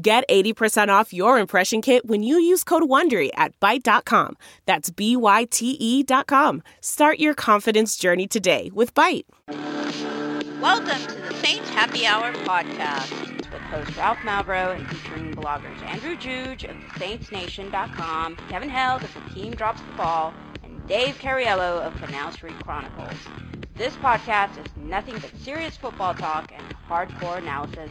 Get 80% off your impression kit when you use code WONDERY at Byte.com. That's B-Y-T-E dot com. Start your confidence journey today with Byte. Welcome to the Saints Happy Hour podcast with host Ralph Malbrough and featuring bloggers Andrew Juge of SaintsNation.com, Kevin Held of The Team Drops the Ball, and Dave Cariello of Canal Street Chronicles. This podcast is nothing but serious football talk and hardcore analysis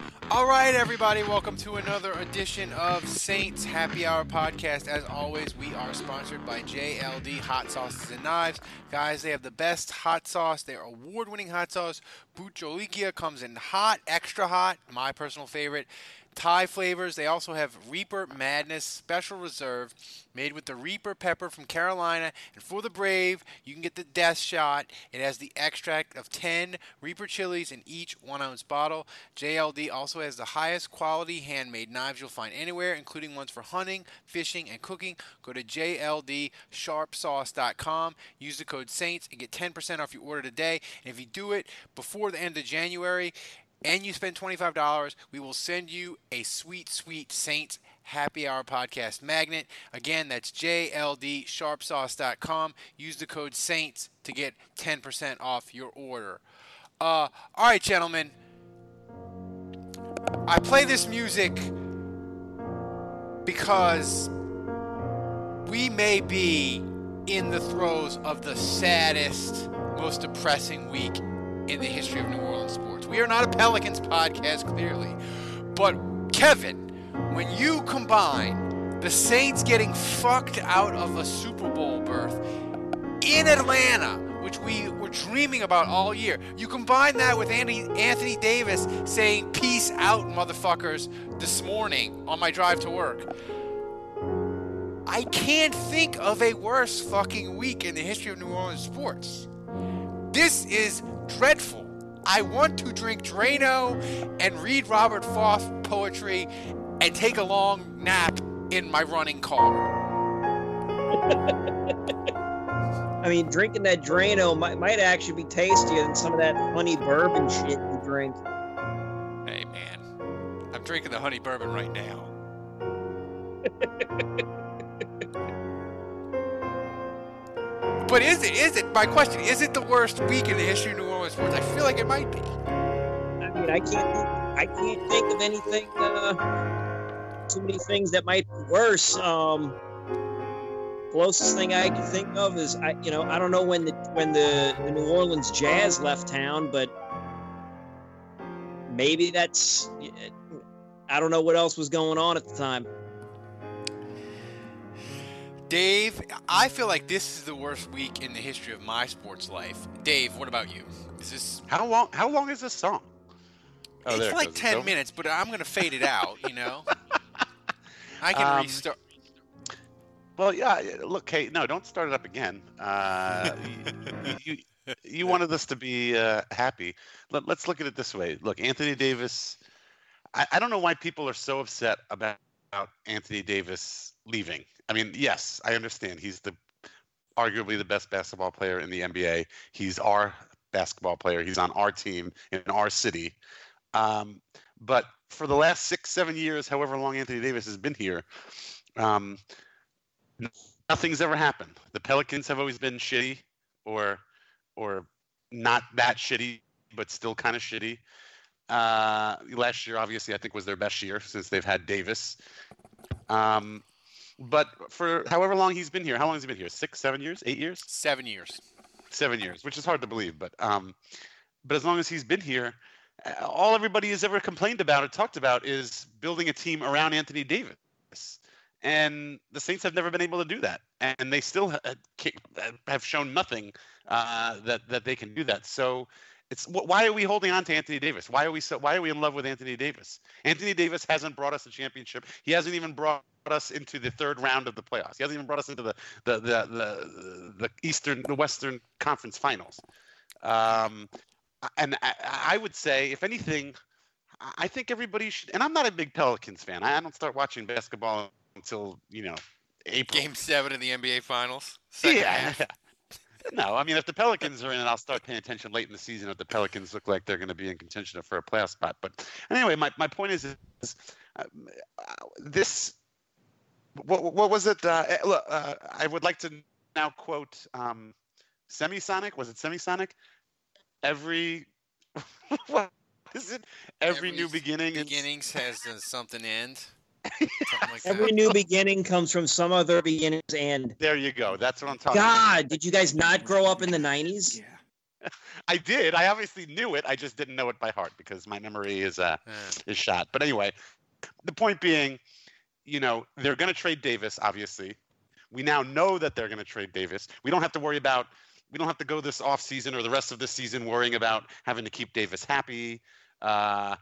All right, everybody, welcome to another edition of Saints Happy Hour podcast. As always, we are sponsored by JLD Hot Sauces and Knives. Guys, they have the best hot sauce. They're award winning hot sauce. Bhut Jolokia comes in hot, extra hot, my personal favorite. Thai flavors. They also have Reaper Madness Special Reserve, made with the Reaper pepper from Carolina. And for the brave, you can get the Death Shot. It has the extract of 10 Reaper chilies in each one ounce bottle. JLD also has the highest quality handmade knives you'll find anywhere, including ones for hunting, fishing, and cooking. Go to JLDSharpSauce.com. Use the code SAINTS and get 10% off your order today. And if you do it before the end of January, and you spend $25, we will send you a sweet, sweet Saints Happy Hour Podcast magnet. Again, that's JLDSharpSauce.com. Use the code SAINTS to get 10% off your order. Uh, all right, gentlemen. I play this music because we may be in the throes of the saddest, most depressing week in the history of New Orleans sports. We are not a Pelicans podcast, clearly. But, Kevin, when you combine the Saints getting fucked out of a Super Bowl berth in Atlanta, which we were dreaming about all year, you combine that with Andy, Anthony Davis saying, Peace out, motherfuckers, this morning on my drive to work. I can't think of a worse fucking week in the history of New Orleans sports. This is dreadful. I want to drink Drano and read Robert Frost poetry and take a long nap in my running car. I mean, drinking that Drano might, might actually be tastier than some of that honey bourbon shit you drink. Hey, man. I'm drinking the honey bourbon right now. but is it? Is it? My question is it the worst week in the history of New Orleans sports? I feel like it might be. I mean, I can't, I can't think of anything. Uh, too many things that might be worse. Um, closest thing I can think of is I, you know, I don't know when the when the, the New Orleans Jazz left town, but maybe that's. I don't know what else was going on at the time. Dave, I feel like this is the worst week in the history of my sports life. Dave, what about you? Is this how long? How long is this song? Oh, it's like ten it's minutes, but I'm gonna fade it out. You know, I can um, restart. Well, yeah. Look, hey, no, don't start it up again. Uh, you, you, you, wanted this to be uh, happy. Let, us look at it this way. Look, Anthony Davis. I, I don't know why people are so upset about Anthony Davis leaving. I mean, yes, I understand. He's the arguably the best basketball player in the NBA. He's our basketball player. He's on our team in our city. Um, but for the last six, seven years, however long Anthony Davis has been here, um, nothing's ever happened. The Pelicans have always been shitty, or or not that shitty, but still kind of shitty. Uh, last year, obviously, I think was their best year since they've had Davis. Um, but for however long he's been here, how long has he been here? Six, seven years, eight years, Seven years. seven years, which is hard to believe. But um, but as long as he's been here, all everybody has ever complained about or talked about is building a team around Anthony Davis. And the Saints have never been able to do that, and they still have shown nothing uh, that that they can do that. So, it's why are we holding on to Anthony Davis? Why are we so? Why are we in love with Anthony Davis? Anthony Davis hasn't brought us a championship. He hasn't even brought us into the third round of the playoffs. He hasn't even brought us into the the the the, the Eastern the Western Conference Finals. Um, and I, I would say, if anything, I- think everybody should. And I'm not a big Pelicans fan. I don't start watching basketball until you know April. Game seven of the NBA Finals. Second yeah. No, I mean, if the Pelicans are in it, I'll start paying attention late in the season if the Pelicans look like they're going to be in contention for a playoff spot. But anyway, my, my point is, is uh, this. What, what was it? Uh, eh, look, uh, I would like to now quote um, Semisonic. Was it Semisonic? Every. what is it? Every, new beginning. is- Beginnings has something end. Something like Every that. new beginning comes from some other beginning's end. There you go. That's what I'm talking about. God, did you guys not grow up in the 90s? Yeah. I did. I obviously knew it. I just didn't know it by heart because my memory is uh Yeah. is shot. But anyway, the point being, you know, they're going to trade Davis. Obviously, we now know that they're going to trade Davis. We don't have to worry about. We don't have to go this off season or the rest of the season worrying about having to keep Davis happy. Uh,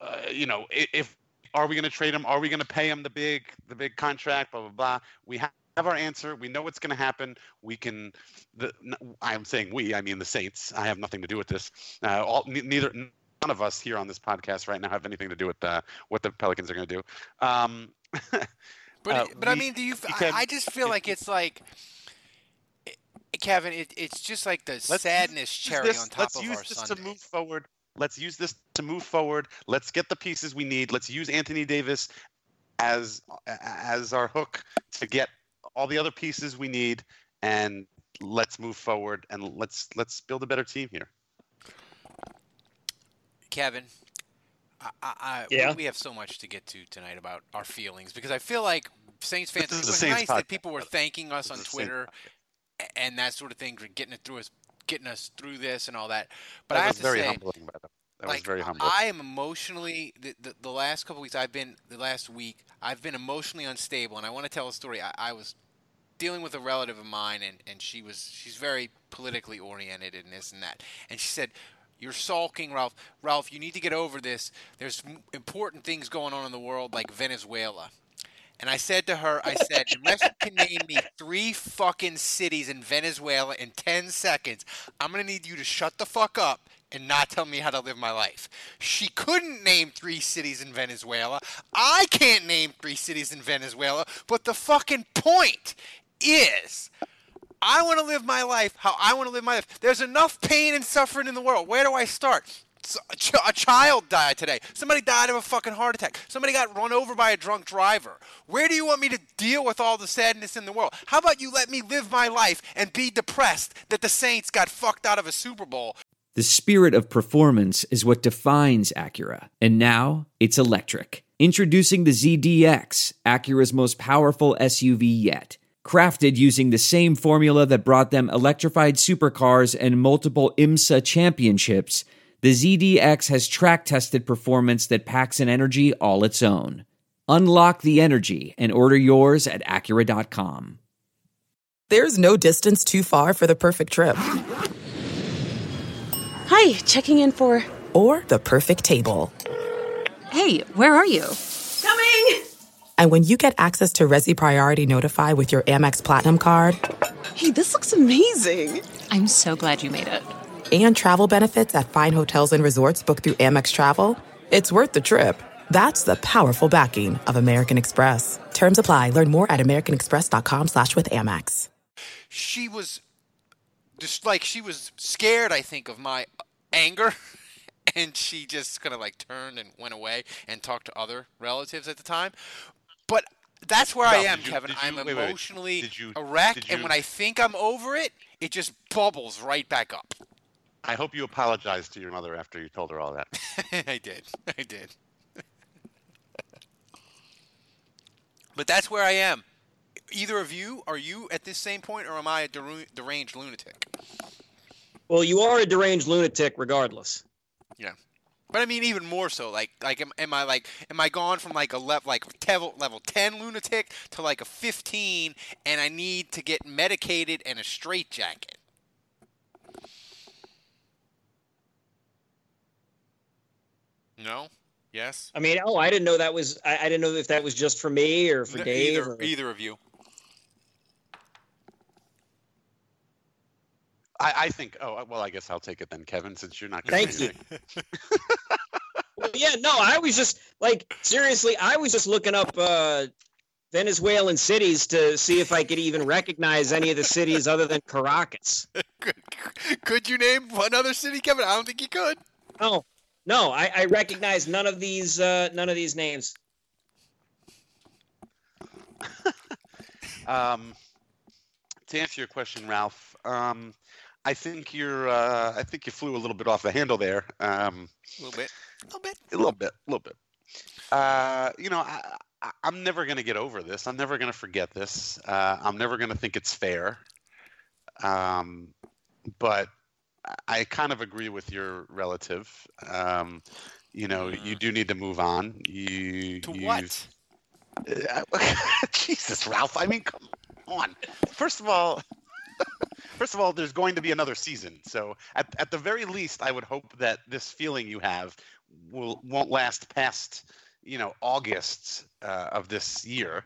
uh, you know, if are we going to trade him? Are we going to pay him the big the big contract? Blah blah blah. We have have our answer. We know what's going to happen. We can. The, I'm saying we. I mean the Saints. I have nothing to do with this. Uh, all ne- neither none of us here on this podcast right now have anything to do with uh, what the Pelicans are going to do. Um, But, Uh, but I mean, do you? I, I just feel like it's like, Kevin. It, it's just like the let's sadness cherry this- on top let's of use our this Sunday. to move forward. Let's use this to move forward. Let's get the pieces we need. Let's use Anthony Davis as as our hook to get all the other pieces we need, and let's move forward and let's let's build a better team here. Kevin, I, I, I, we- Yeah? we have so much to get to tonight about our feelings because I feel like Saints fans. This It is a was Saints nice that people were thanking us This on is a Saints Twitter and that sort of thing, for getting it through us, getting us through this and all that. But that I have was to very say, humbling, by the. That was very humbling. I am emotionally the, the the last couple weeks I've been the last week I've been emotionally unstable and I want to tell a story. I, I was dealing with a relative of mine and, and she was she's very politically oriented and this and that and she said you're sulking Ralph Ralph you need to get over this there's important things going on in the world like Venezuela and I said to her, I said, unless you can name me three fucking cities in Venezuela in 10 seconds, I'm going to need you to shut the fuck up and not tell me how to live my life. She couldn't name three cities in Venezuela. I can't name three cities in Venezuela. But the fucking point is. I want to live my life how I want to live my life. There's enough pain and suffering in the world. Where do I start? A child died today. Somebody died of a fucking heart attack. Somebody got run over by a drunk driver. Where do you want me to deal with all the sadness in the world? How about you let me live my life and be depressed that the Saints got fucked out of a Super Bowl The spirit of performance is what defines Acura, and now it's electric. Introducing the ZDX, Acura's most powerful SUV yet. Crafted using the same formula that brought them electrified supercars and multiple IMSA championships, the ZDX has track tested performance that packs an energy all its own. Unlock the energy and order yours at Acura.com. There's no distance too far for the perfect trip. Hi, checking in for. Or the perfect table. Hey, where are you? Coming! And when you get access to Resy Priority Notify with your Amex Platinum card Hey, this looks amazing! I'm so glad you made it. And travel benefits at fine hotels and resorts booked through Amex Travel, it's worth the trip. That's the powerful backing of American Express. Terms apply. Learn more at americanexpress.com slash with Amex. she was just like she was scared i think of my anger and she just kind of like turned and went away and talked to other relatives at the time but that's where i am you- kevin did i'm you- wait, wait, wait. emotionally Did you- a wreck did and when i think i'm over it it just bubbles right back up I hope you apologized to your mother after you told her all that. I did. I did. but that's where I am. Either of you, are you at this same point, or am I a deranged lunatic? Well, you are a deranged lunatic, regardless. Yeah. But I mean, even more so. Like, like, am, am I like, am I gone from like a level, like level level ten lunatic to like a fifteen, and I need to get medicated and a straitjacket? No. Yes. I mean, oh, I didn't know that was. I, I didn't know if that was just for me or for No, Dave. either, or- either of you. I, I think. Oh well, I guess I'll take it then, Kevin, since you're not. Gonna Thank you. Well, yeah, no, I was just like seriously, I was just looking up uh, Venezuelan cities to see if I could even recognize any of the cities other than Caracas. could, could you name one other city, Kevin? I don't think you could. Oh no, I, I recognize none of these uh, none of these names. Um, to answer your question, Ralph, um, I think you're. Uh, I think you flew a little bit off the handle there. Um, A little bit. A little bit. a little bit, a little bit. Uh, you know, I, I, I'm never going to get over this. I'm never going to forget this. Uh, I'm never going to think it's fair. Um, but I- kind of agree with your relative. Um, you know, you do need to move on. You To you- what? Uh, Jesus, Ralph. I mean, come on. First of all, first of all, there's going to be another season. So at, at the very least, I would hope that this feeling you have will won't last past you know August uh, of this year.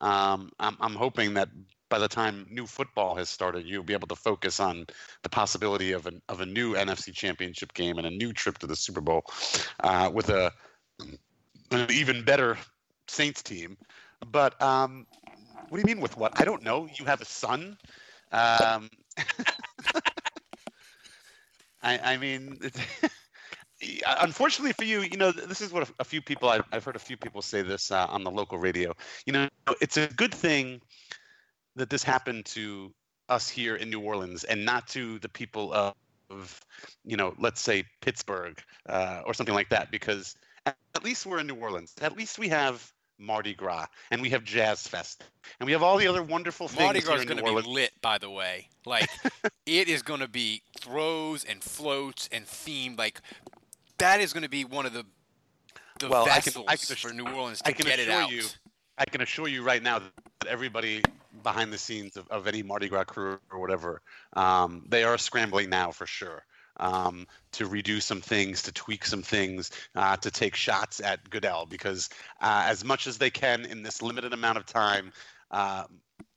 Um, I'm I'm hoping that by the time new football has started, you'll be able to focus on the possibility of an of a new NFC Championship game and a new trip to the Super Bowl uh, with a an even better Saints team. But um, what do you mean with what? I don't know. You have a son. Um, I, I mean, unfortunately for you, you know, this is what a, few people I've, I've heard a few people say this uh, on the local radio. You know, it's a good thing that this happened to us here in New Orleans and not to the people of, of you know, let's say Pittsburgh uh, or something like that, because at, least we're in New Orleans. At least we have Mardi Gras and we have Jazz Fest and we have all the other wonderful things Mardi Gras is going to be lit, by the way. Like, it is going to be throws and floats and themed. Like, that is going to be one of the the Well, I can- vessels I can for New Orleans to I can get it assure out. you, I can assure you right now that everybody behind the scenes of, of any Mardi Gras crew or whatever, um, they are scrambling now for sure um, to redo some things, to tweak some things, uh, to take shots at Goodell because uh, as much as they can in this limited amount of time, uh,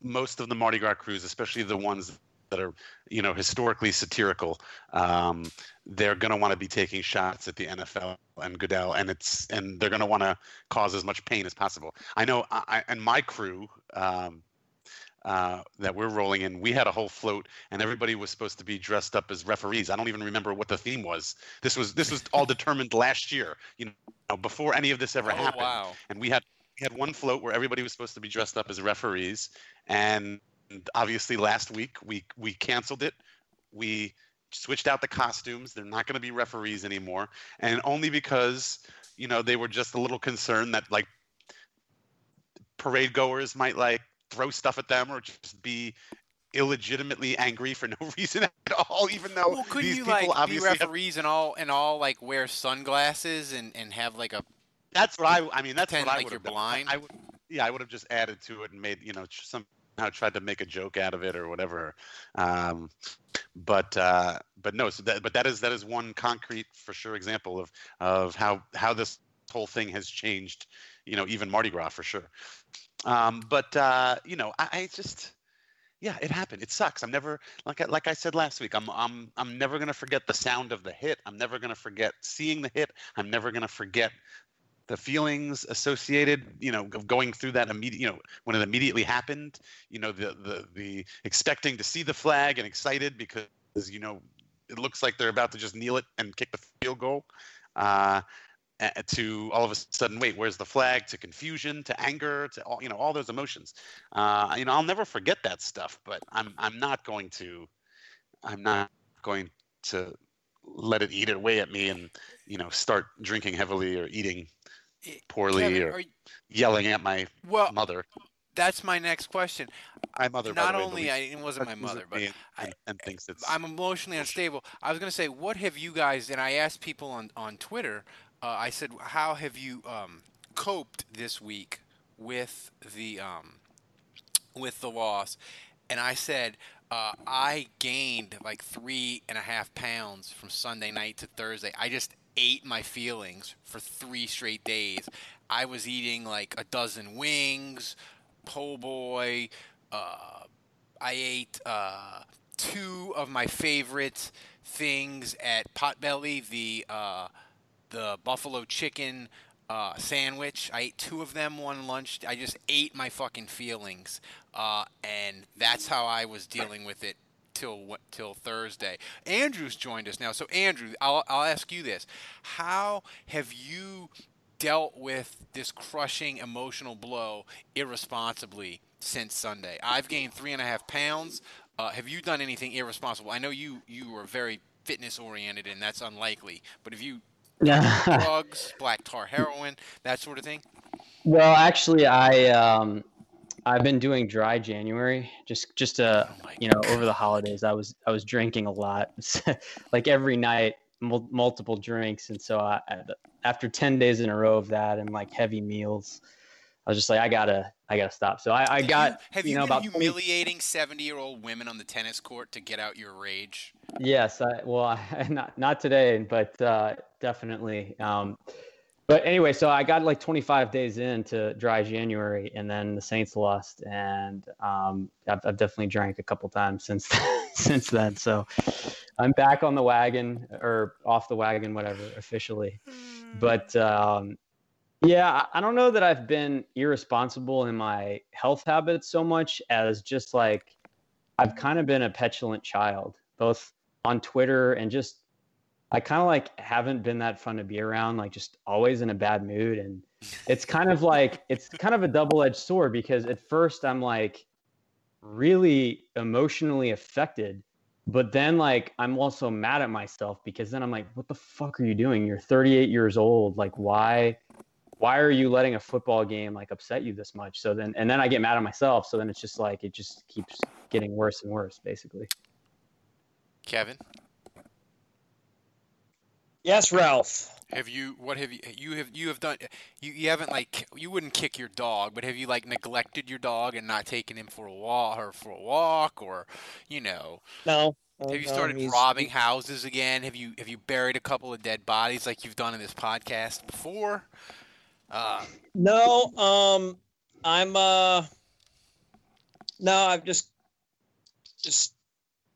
most of the Mardi Gras crews, especially the ones that are you know historically satirical um, they're going to want to be taking shots at the NFL and Goodell and it's and they're going to want to cause as much pain as possible. I know I, and my crew um, uh, that we're rolling in. We had a whole float and everybody was supposed to be dressed up as referees. I don't even remember what the theme was. This was this was all determined last year you know before any of this ever oh, happened. wow. and we had we had one float where everybody was supposed to be dressed up as referees. And obviously last week we we canceled it. We switched out the costumes. They're not going to be referees anymore. And only because you know they were just a little concerned that like parade goers might like throw stuff at them or just be illegitimately angry for no reason at all even though Well, couldn't these you people like be obviously have- referees and all and all like wear sunglasses and and have like a That's what I. I mean, that's Pretend what I like would you're have done. blind? I would. Yeah, I would have just added to it and made you know somehow tried to make a joke out of it or whatever. Um, but uh, but no. So that but that is that is one concrete for sure example of of how how this whole thing has changed. You know, even Mardi Gras for sure. Um, but uh, you know, I, I just. Yeah, it happened. It sucks. I'm never like I, like I said last week. I'm I'm I'm never gonna forget the sound of the hit. I'm never gonna forget seeing the hit. I'm never gonna forget the feelings associated you know of going through that immediate you know when it immediately happened you know the the the expecting to see the flag and excited because you know it looks like they're about to just kneel it and kick the field goal uh to all of a sudden wait where's the flag to confusion to anger to all you know all those emotions uh you know i'll never forget that stuff but i'm i'm not going to i'm not going to let it eat away at me and you know start drinking heavily or eating Eh, poorly Kevin, or you- yelling at my well, mother. that's my next question. My mother, Not way, only I, it wasn't my mother, but and, I- and, and thinks it's I'm emotionally unstable. I was going to say, what have you guys? And I asked people on on Twitter. Uh, I said, how have you um, coped this week with the um, with the loss? And I said, uh, I gained like three and a half pounds from Sunday night to Thursday. I just ate my feelings for three straight days. I was eating like a dozen wings, po' boy. Uh, I ate uh, two of my favorite things at Potbelly, the uh, the buffalo chicken uh, sandwich. I ate two of them one lunch. I just ate my fucking feelings, uh, and that's how I was dealing with it till till Thursday. Andrew's joined us now. So Andrew, I'll I'll ask you this: How have you dealt with this crushing emotional blow irresponsibly since Sunday? I've gained three and a half pounds. Uh, have you done anything irresponsible? I know you you are very fitness oriented, and that's unlikely. But have you drugs, black tar heroin, that sort of thing? Well, actually, I um, I've been doing dry January. Just just uh, you know, over the holidays, I was I was drinking a lot, like every night, mul- multiple drinks, and so I, I, after ten days in a row of that and like heavy meals, I was just like, I gotta I gotta stop. So I, I got you, have you you know been about humiliating seventy-year-old women on the tennis court to get out your rage? Yes, I, well, I, not not today, but uh, definitely. Um, but anyway, so I got like 25 days into dry January, and then the Saints lost, and um, I've, I've definitely drank a couple times since since then. So I'm back on the wagon or off the wagon, whatever, officially. But um, yeah, I don't know that I've been irresponsible in my health habits so much as just like I've kind of been a petulant child, both on Twitter and just I kind of like haven't been that fun to be around, like just always in a bad mood. And it's kind of like it's kind of a double-edged sword because at first I'm like really emotionally affected, but then like I'm also mad at myself because then I'm like, what the fuck are you doing? You're 38 years old. Like why why are you letting a football game like upset you this much? So then and then I get mad at myself. So then it's just like it just keeps getting worse and worse, basically. Kevin, Yes, Ralph. have you? What have you? You have you have done? You, you haven't like you wouldn't kick your dog, but have you like neglected your dog and not taken him for a walk or for a walk or, you know? No. Have you started he's- robbing houses again? Have you have you buried a couple of dead bodies like you've done in this podcast before? Uh, No, um, I'm uh, no, I've just just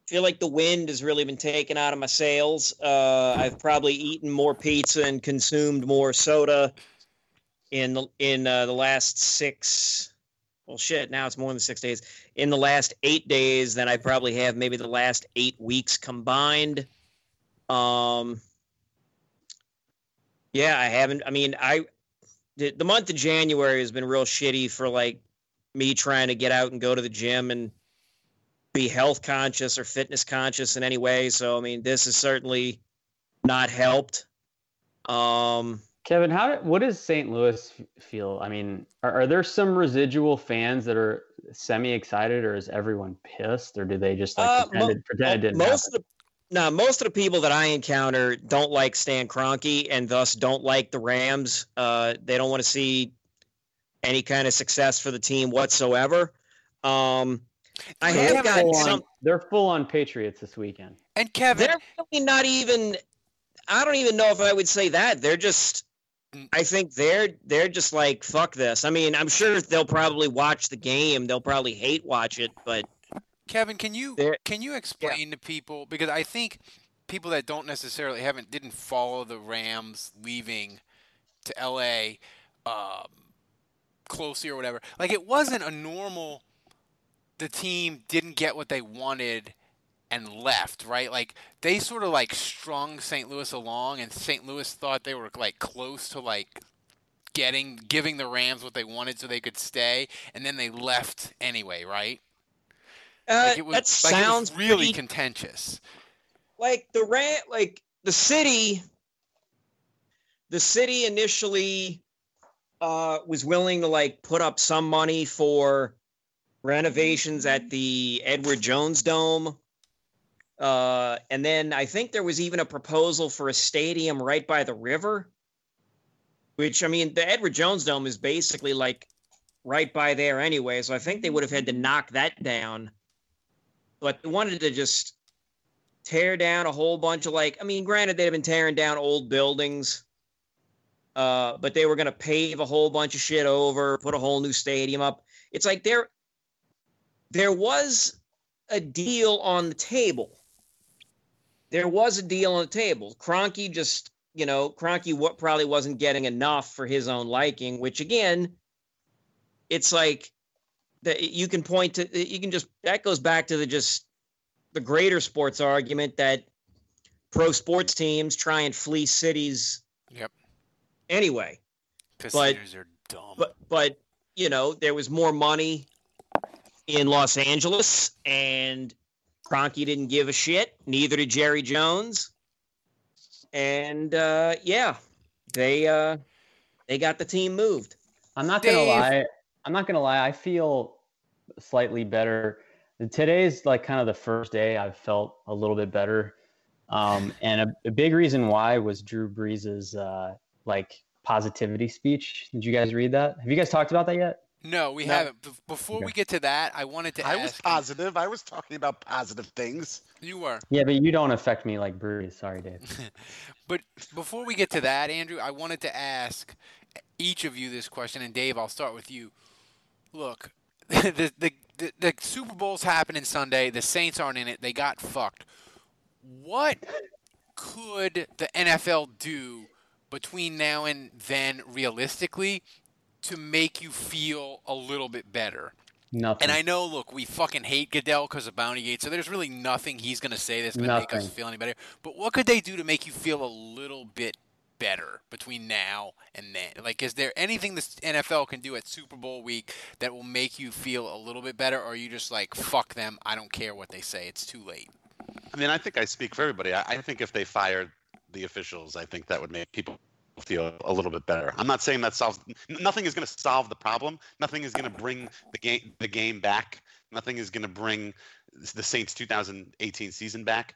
feel like the wind has really been taken out of my sails. Uh, I've probably eaten more pizza and consumed more soda in the in uh, the last six. Well, shit, now it's more than six days. In the last eight days than I probably have maybe the last eight weeks combined. Um, yeah, I haven't. I mean, I the, the month of January has been real shitty for like me trying to get out and go to the gym and be health conscious or fitness conscious in any way. So I mean, this has certainly not helped. Um, Kevin, how what does St. Louis feel? I mean, are, are there some residual fans that are semi excited, or is everyone pissed, or do they just like Uh, pretend, mo- it, pretend it didn't most happen? of the no, most of the people that I encounter don't like Stan Kroenke and thus don't like the Rams. Uh, they don't want to see any kind of success for the team whatsoever. Um, I They're have gotten full on- some. They're full on Patriots this weekend. and Kevin, They're really not even. I don't even know if I would say that. They're just. I think they're they're just like fuck this. I mean, I'm sure they'll probably watch the game. They'll probably hate watch it, but Kevin, can you There- can you explain to people because I think people that don't necessarily haven't didn't follow the Rams leaving to L.A. Um, closely or whatever. Like it wasn't a normal. The team didn't get what they wanted and left, right? Like they sort of like strung St. Louis along, and St. Louis thought they were like close to like getting giving the Rams what they wanted so they could stay, and then they left anyway, right? Uh, Like it was, that like it was sounds really pretty contentious. like the ram like the city, the city initially uh, was willing to like put up some money for renovations at the Edward Jones Dome. Uh, and then I think there was even a proposal for a stadium right by the river, which I mean, the Edward Jones Dome is basically like right by there anyway. So I think they would have had to knock that down. But they wanted to just tear down a whole bunch of like, I mean, granted, they've been tearing down old buildings. Uh, but they were going to pave a whole bunch of shit over, put a whole new stadium up. It's like there, there was a deal on the table. There was a deal on the table. Kroenke just, you know, Kroenke what probably wasn't getting enough for his own liking, which again, it's like that you can point to you can just that goes back to the just the greater sports argument that pro sports teams try and fleece cities Yep. anyway. But- cities are dumb. But but you know, there was more money in Los Angeles and Kroenke didn't give a shit, neither did Jerry Jones. And uh yeah, they uh they got the team moved. I'm not gonna lie. I'm not gonna lie. I feel slightly better. Today's like kind of the first day I've felt a little bit better, um, and a, a big reason why was Drew Brees' uh, like positivity speech. Did you guys read that? Have you guys talked about that yet? no, we No. haven't. Be- Before Okay. we get to that, I wanted to I ask. was positive. I was talking about positive things. You were. Yeah, but you don't affect me like Brees. Sorry, Dave. But before we get to that, Andrew, I wanted to ask each of you this question, and Dave, I'll start with you. Look, the the the, the Super Bowl's happening Sunday. The Saints aren't in it. They got fucked. What could the NFL do between now and then, realistically, to make you feel a little bit better? Nothing. And I know, look, we fucking hate Goodell because of Bounty Gate, so there's really nothing he's going to say that's going to make us feel any better. But what could they do to make you feel a little bit better between now and then? Like, is there anything the NFL can do at Super Bowl week that will make you feel a little bit better, or are you just like, fuck them, I don't care what they say, it's too late? I mean, I think I speak for everybody. I, I think if they fired the officials, I think that would make people feel a little bit better. I'm not saying that solves. Nothing is going to solve the problem. Nothing is going to bring the game the game back. Nothing is going to bring the Saints 2018 season back.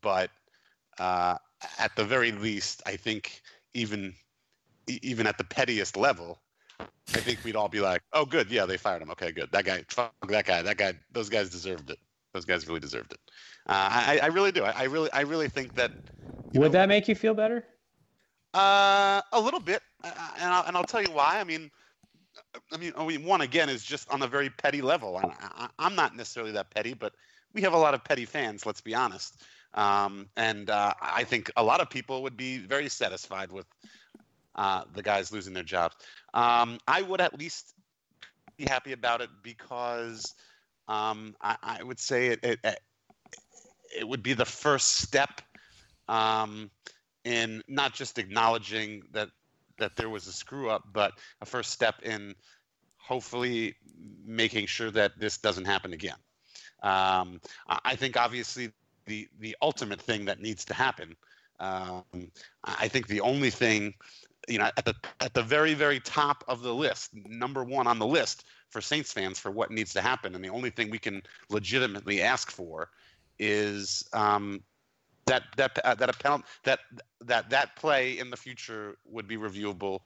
But uh, at the very least, I think even even at the pettiest level, I think we'd all be like, "Oh, good, yeah, they fired him. Okay, good. That guy, fuck that guy. That guy. Those guys deserved it. Those guys really deserved it." Uh, I, I really do. I, I really, I really think that Would that make you feel better? uh, a little bit, uh, and I'll, and I'll tell you why. I mean, I mean, I mean, one again is just on a very petty level, and I, I- I'm not necessarily that petty, but we have a lot of petty fans. Let's be honest, um, and uh, I think a lot of people would be very satisfied with uh, the guys losing their jobs. Um, I would at least be happy about it because um, I, I would say it, it it would be the first step um, in not just acknowledging that that there was a screw up, but a first step in hopefully making sure that this doesn't happen again. Um, I I think obviously the the ultimate thing that needs to happen. Um, I think the only thing, you know, at the at the very very top of the list, number one on the list for Saints fans for what needs to happen, and the only thing we can legitimately ask for is um, that that uh, that a penalty that that that play in the future would be reviewable,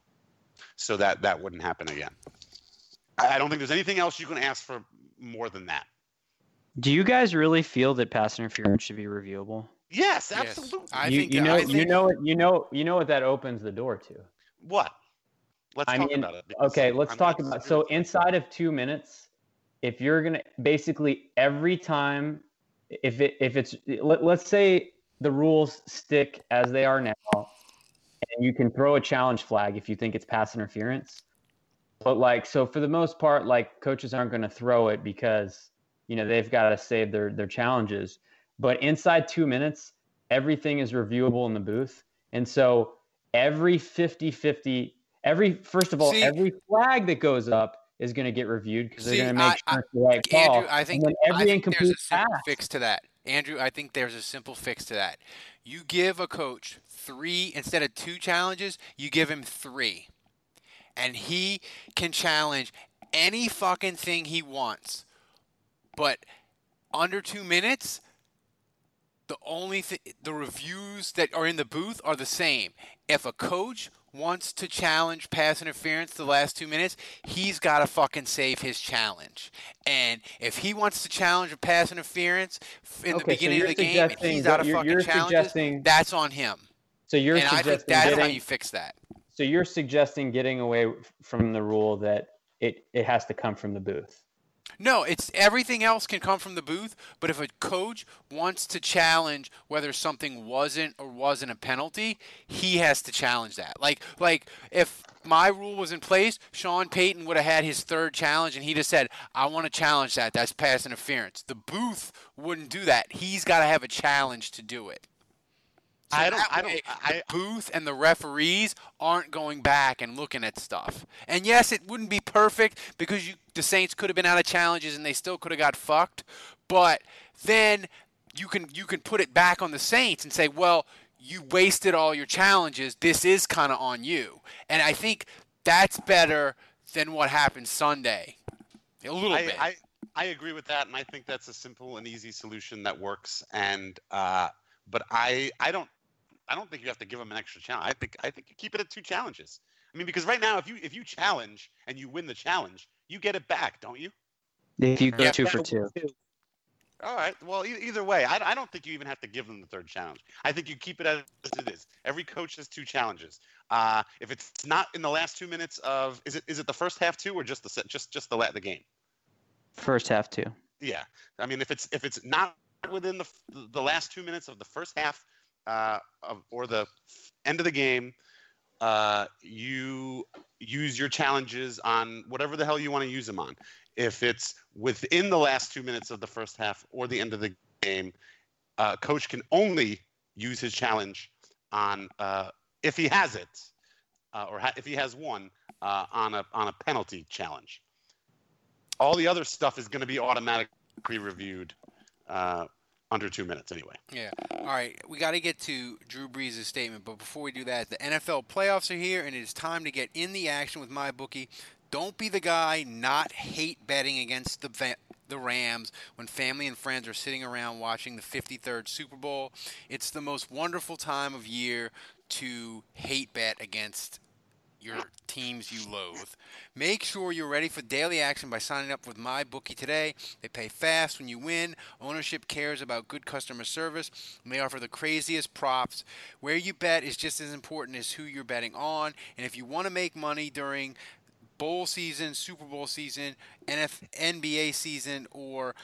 so that that wouldn't happen again. I, I don't think there's anything else you can ask for more than that. Do you guys really feel that pass interference should be reviewable? Yes, Yes. absolutely. I you, think you I know, think, you know, what- you know, you know what that opens the door to. What? Let's I talk mean, about it. Okay, let's I'm talk about. So inside of two minutes, if you're gonna basically every time, if it if it's let, let's say the rules stick as they are now, and you can throw a challenge flag if you think it's pass interference. But like, so for the most part, like coaches aren't going to throw it because you know they've got to save their their challenges. But inside two minutes, everything is reviewable in the booth, and so every 50-50 every first of all See- every flag that goes up is going to get reviewed because they're going to make I- sure it's the right call. I think, then I every think there's a simple pass. fix to that. Andrew, I think there's a simple fix to that. You give a coach three instead of two challenges, you give him three. And he can challenge any fucking thing he wants. But under two minutes, the only thing, the reviews that are in the booth are the same. If a coach wants to challenge pass interference the last two minutes, he's got to fucking save his challenge. And if he wants to challenge a pass interference in the Okay, so beginning you're of the game and he's out of you're- fucking you're challenges, suggesting- that's on him. So you're and I think suggesting that's how getting- you fix that. So you're suggesting getting away from the rule that it, it has to come from the booth. No, it's everything else can come from the booth, but if a coach wants to challenge whether something wasn't or wasn't a penalty, he has to challenge that. Like like if my rule was in place, Sean Payton would have had his third challenge and he'd have said, I want to challenge that. That's pass interference. The booth wouldn't do that. He's got to have a challenge to do it. So I don't- that I don't- way, the booth and the referees aren't going back and looking at stuff. And yes, it wouldn't be perfect because you the Saints could have been out of challenges and they still could have got fucked. But then you can you can put it back on the Saints and say, well, you wasted all your challenges. This is kind of on you. And I think that's better than what happened Sunday. A little I, bit. I, I agree with that, and I think that's a simple and easy solution that works. And uh, but I I don't I don't think you have to give them an extra challenge. I think I think you keep it at two challenges. I mean, because right now, if you if you challenge and you win the challenge, you get it back, don't you? If you go Yeah. two for two. All right. Well, e- either way, I, I don't think you even have to give them the third challenge. I think you keep it as it is. Every coach has two challenges. Uh, if it's not in the last two minutes of, is it is it the first half two or just the se- just just the la- the game? First half two. Yeah. I mean, if it's if it's not within the the last two minutes of the first half uh, or the end of the game, uh, you use your challenges on whatever the hell you want to use them on. If it's within the last two minutes of the first half or the end of the game, uh, coach can only use his challenge on uh, if he has it, uh, or ha- if he has one uh, on a on a penalty challenge. All the other stuff is going to be automatically reviewed uh, under two minutes anyway. Yeah. All right. We got to get to Drew Brees' statement, but before we do that, the NFL playoffs are here, and it is time to get in the action with my bookie. Don't be the guy not hate betting against the va- the Rams when family and friends are sitting around watching the 53rd Super Bowl. It's the most wonderful time of year to hate bet against your teams you loathe. Make sure you're ready for daily action by signing up with MyBookie today. They pay fast when you win. Ownership cares about good customer service, and they offer the craziest props. Where you bet is just as important as who you're betting on. And if you want to make money during bowl season, Super Bowl season, NF, NBA season, or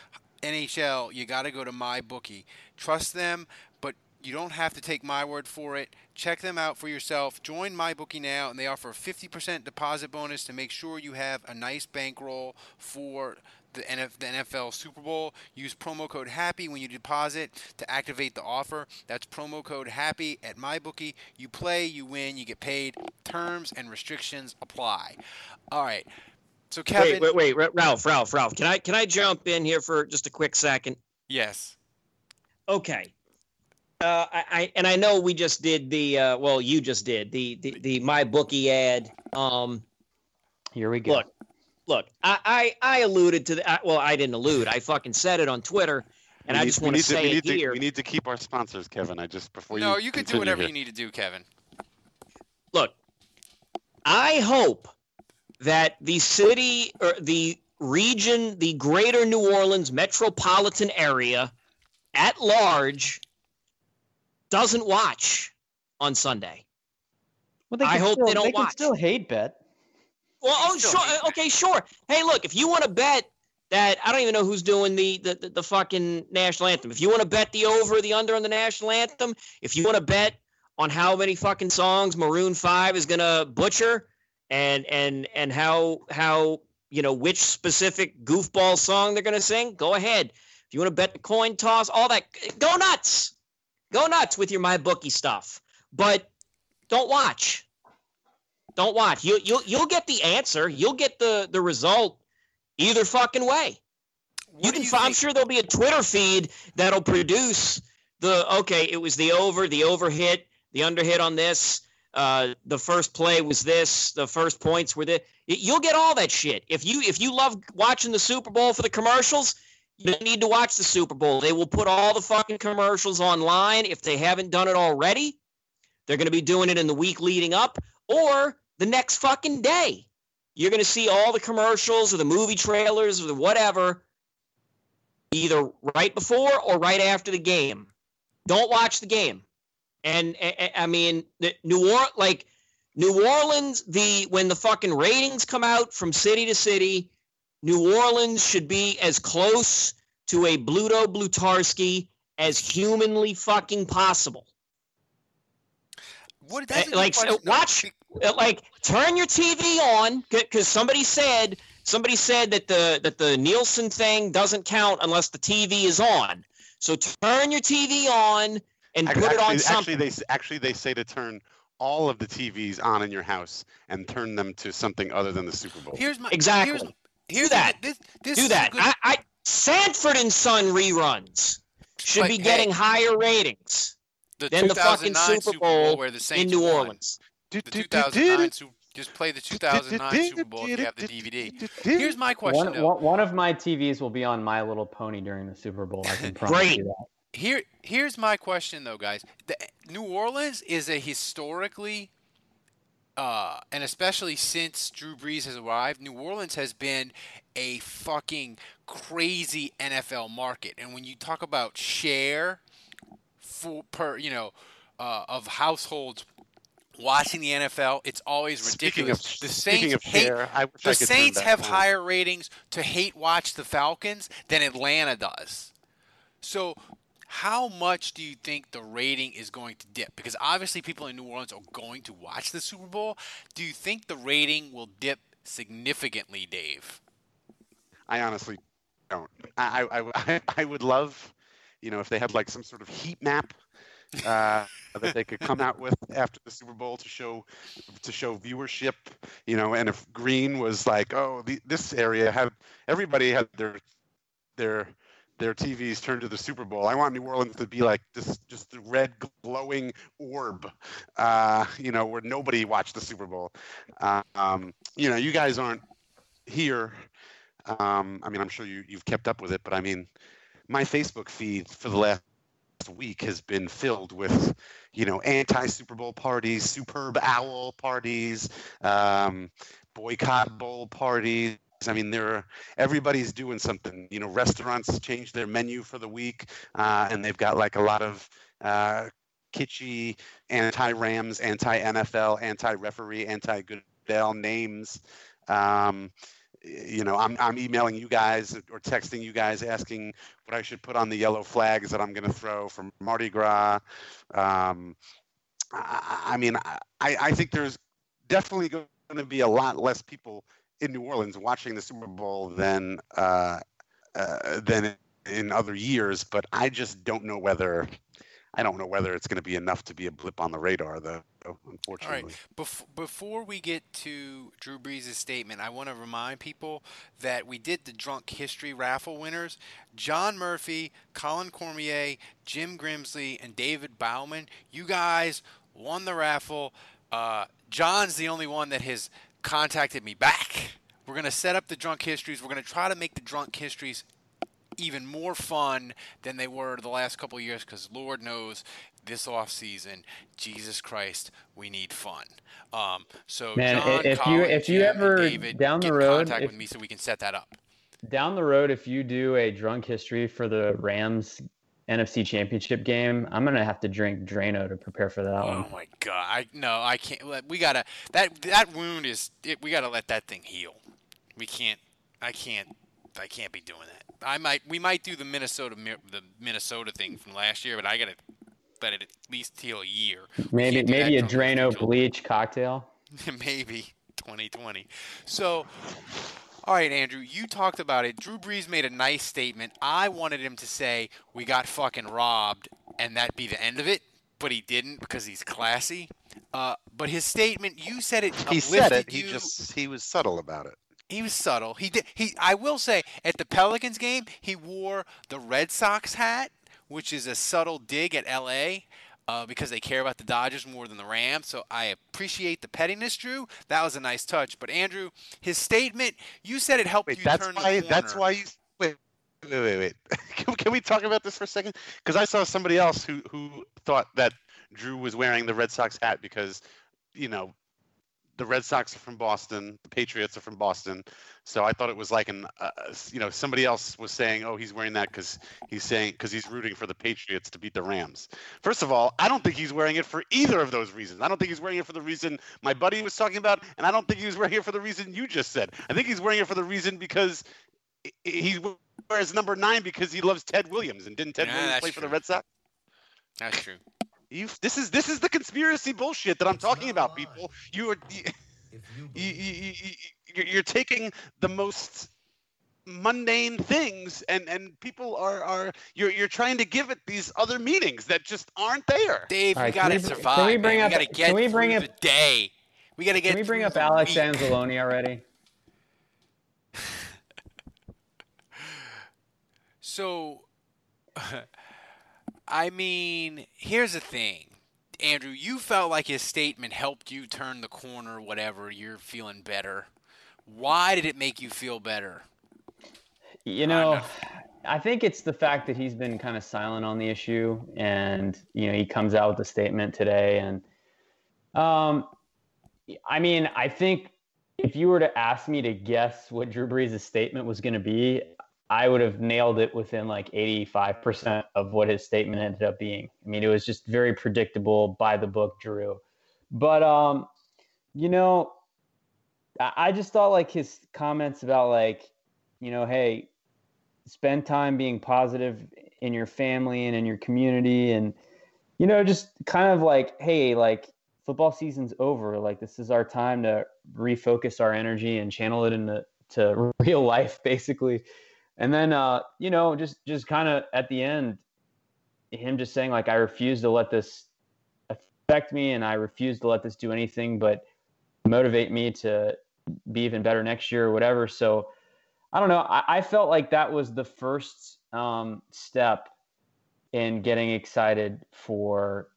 NHL, you got to go to MyBookie. Trust them, but you don't have to take my word for it. Check them out for yourself. Join MyBookie now, and they offer a 50% deposit bonus to make sure you have a nice bankroll for the NFL Super Bowl. Use promo code HAPPY when you deposit to activate the offer. That's promo code HAPPY at MyBookie. You play, you win, you get paid. Terms and restrictions apply. All right. So Kevin, Wait, wait, wait, Ralph, Ralph, Ralph. Can I can I jump in here for just a quick second? yes. Okay. Uh, I, I and I know we just did the uh, well, you just did the the, the my bookie ad. Um, Here we go. look, look. I I, I alluded to the I, well, I didn't allude. I fucking said it on Twitter, and We I just we want to need say we it need to- here. we need to keep our sponsors, Kevin. I just before you. No, you can do whatever here. you need to do, Kevin. look, I hope that the city or the region, the greater New Orleans metropolitan area at large doesn't watch on Sunday. Well, they I hope still, they don't they can watch. still hate bet. Well, oh, sure. Okay, sure. Hey, look, if you want to bet that, I don't even know who's doing the, the, the, the fucking national anthem. If you want to bet the over, the under on the national anthem, if you want to bet on how many fucking songs Maroon 5 is going to butcher and, and, and how, how, you know, which specific goofball song they're going to sing, go ahead. If you want to bet the coin toss, all that, go nuts. Go nuts with your my bookie stuff. But don't watch. Don't watch. You you'll you'll get the answer. You'll get the the result either fucking way. you can. fi- I'm sure there'll be a Twitter feed that'll produce the okay. It was the over, the over hit, the under hit on this. Uh, the first play was this. The first points were this. You'll get all that shit. If you if you love watching the Super Bowl for the commercials, you don't need to watch the Super Bowl. They will put all the fucking commercials online if they haven't done it already. They're going to be doing it in the week leading up or the next fucking day. You're going to see all the commercials or the movie trailers or the whatever either right before or right after the game. Don't watch the game. And I mean, New Orleans, like New Orleans, the when the fucking ratings come out from city to city, New Orleans should be as close to a Bluto Blutarsky as humanly fucking possible. What that's a Uh, like good question. watch uh, like turn your TV on because somebody said somebody said that the that the Nielsen thing doesn't count unless the TV is on. So turn your TV on and Actually, put it on actually, something. actually, they actually they say to turn all of the TVs on in your house and turn them to something other than the Super Bowl. Here's my Exactly. Here's, here's Do that. This, this Do that. good- I, I Sanford and Son reruns should But, be hey, getting higher ratings the than the fucking 2009 Super Bowl where the in Saints New won. Orleans. The 2009 Super, just play the 2009 Super Bowl if you have the DVD. Here's my question One, though. one, one of my TVs will be on My Little Pony during the Super Bowl. I can promise Great. you that. Here, here's my question though, guys. The, New Orleans is a historically, uh, and especially since Drew Brees has arrived, New Orleans has been a fucking crazy NFL market. And when you talk about share for per, you know, uh, of households watching the NFL, it's always ridiculous. of- the speaking Saints of hate. share, I wish I the Saints have higher ratings to hate watch the Falcons than Atlanta does. So, how much do you think the rating is going to dip? Because obviously, people in New Orleans are going to watch the Super Bowl. Do you think the rating will dip significantly, Dave? I honestly don't. I, I, I, I would love, you know, if they had like some sort of heat map uh, that they could come out with after the Super Bowl to show to show viewership, you know, and if green was like, oh, the, this area had everybody had their their their TVs turned to the Super Bowl. I want New Orleans to be like this, just the red glowing orb, uh, you know, where nobody watched the Super Bowl. Um, you know, you guys aren't here um, I mean, I'm sure you, you've kept up with it, but I mean, my Facebook feed for the last week has been filled with, you know, anti Super Bowl parties, superb owl parties, um, boycott bowl parties. I mean, there are, everybody's doing something. You know, restaurants change their menu for the week, uh, and they've got like a lot of uh, kitschy anti-Rams, anti-NFL, anti-referee, anti-Goodell names. Um, you know, I'm, I'm emailing you guys or texting you guys asking what I should put on the yellow flags that I'm going to throw from Mardi Gras. Um, I, I mean, I, I think there's definitely going to be a lot less people in New Orleans watching the Super Bowl than uh, uh, than in other years, but I just don't know whether I don't know whether it's going to be enough to be a blip on the radar, though. Unfortunately. right. Bef- before we get to Drew Brees' statement, I want to remind people that we did the drunk history raffle winners. John Murphy, Colin Cormier, Jim Grimsley, and David Bauman. You guys won the raffle. Uh, John's the only one that has contacted me back. We're going to set up the drunk histories. We're going to try to make the drunk histories even more fun than they were the last couple of years because Lord knows this off season, Jesus Christ, we need fun. Um, so Man, John, if you- if you Jim, ever David, down the road, contact if- with me so we can set that up. Down the road, if you do a drunk history for the Rams NFC Championship game, I'm gonna have to drink Drano to prepare for that oh one. Oh my God! I no, I can't. We gotta that that wound is. It, we gotta let that thing heal. We can't. I can't. I can't be doing that. I might. We might do the Minnesota the Minnesota thing from last year, but I gotta let it at least heal a year. Maybe maybe a Drano bleach cocktail. maybe 2020. So, all right, Andrew, you talked about it. Drew Brees made a nice statement. I wanted him to say we got fucking robbed, and that be the end of it, but he didn't because he's classy. Uh, but his statement, you said it He said it. He you. just he was subtle about it. He was subtle. He did. He. I will say, at the Pelicans game, he wore the Red Sox hat, which is a subtle dig at L.A. Uh, because they care about the Dodgers more than the Rams. So I appreciate the pettiness, Drew. That was a nice touch. But Andrew, his statement, you said it helped Wait, you that's turn why. the corner. That's why you. Wait, wait, wait, wait. Can, can we talk about this for a second? Because I saw somebody else who who thought that Drew was wearing the Red Sox hat because, you know, the Red Sox are from Boston, the Patriots are from Boston. So I thought it was like an, uh, you know, somebody else was saying, oh, he's wearing that because he's saying because he's rooting for the Patriots to beat the Rams. First of all, I don't think he's wearing it for either of those reasons. I don't think he's wearing it for the reason my buddy was talking about, and I don't think he was wearing it for the reason you just said. I think he's wearing it for the reason because he- wears number nine because he loves Ted Williams, and didn't Ted Yeah, Williams play for the. Red Sox? That's true. You, this is this is the conspiracy bullshit that I'm talking about, people. You are you, you, you, you, you're taking the most mundane things and and people are are you're you're trying to give it these other meanings that just aren't there. Dave, All we gotta we br- can survive. we bring man. up- we gotta get can we bring up- the day. We gotta get. Can we bring up Alex week. Anzalone already? So, I mean, here's the thing, Andrew. You felt like his statement helped you turn the corner. Whatever, you're feeling better. Why did it make you feel better? You know, I think it's the fact that he's been kind of silent on the issue, and you know, he comes out with a statement today, and um, I mean, I think if you were to ask me to guess what Drew Brees' statement was going to be, I would have nailed it within like 85% of what his statement ended up being. I mean, it was just very predictable by the book, Drew. But um, you know, I just thought like his comments about like, you know, hey, spend time being positive in your family and in your community and you know just kind of like hey like football season's over like this is our time to refocus our energy and channel it into to real life basically and then uh you know just just kind of at the end him just saying like i refuse to let this affect me and i refuse to let this do anything but motivate me to be even better next year or whatever so I don't know. I, I felt like that was the first um, step in getting excited for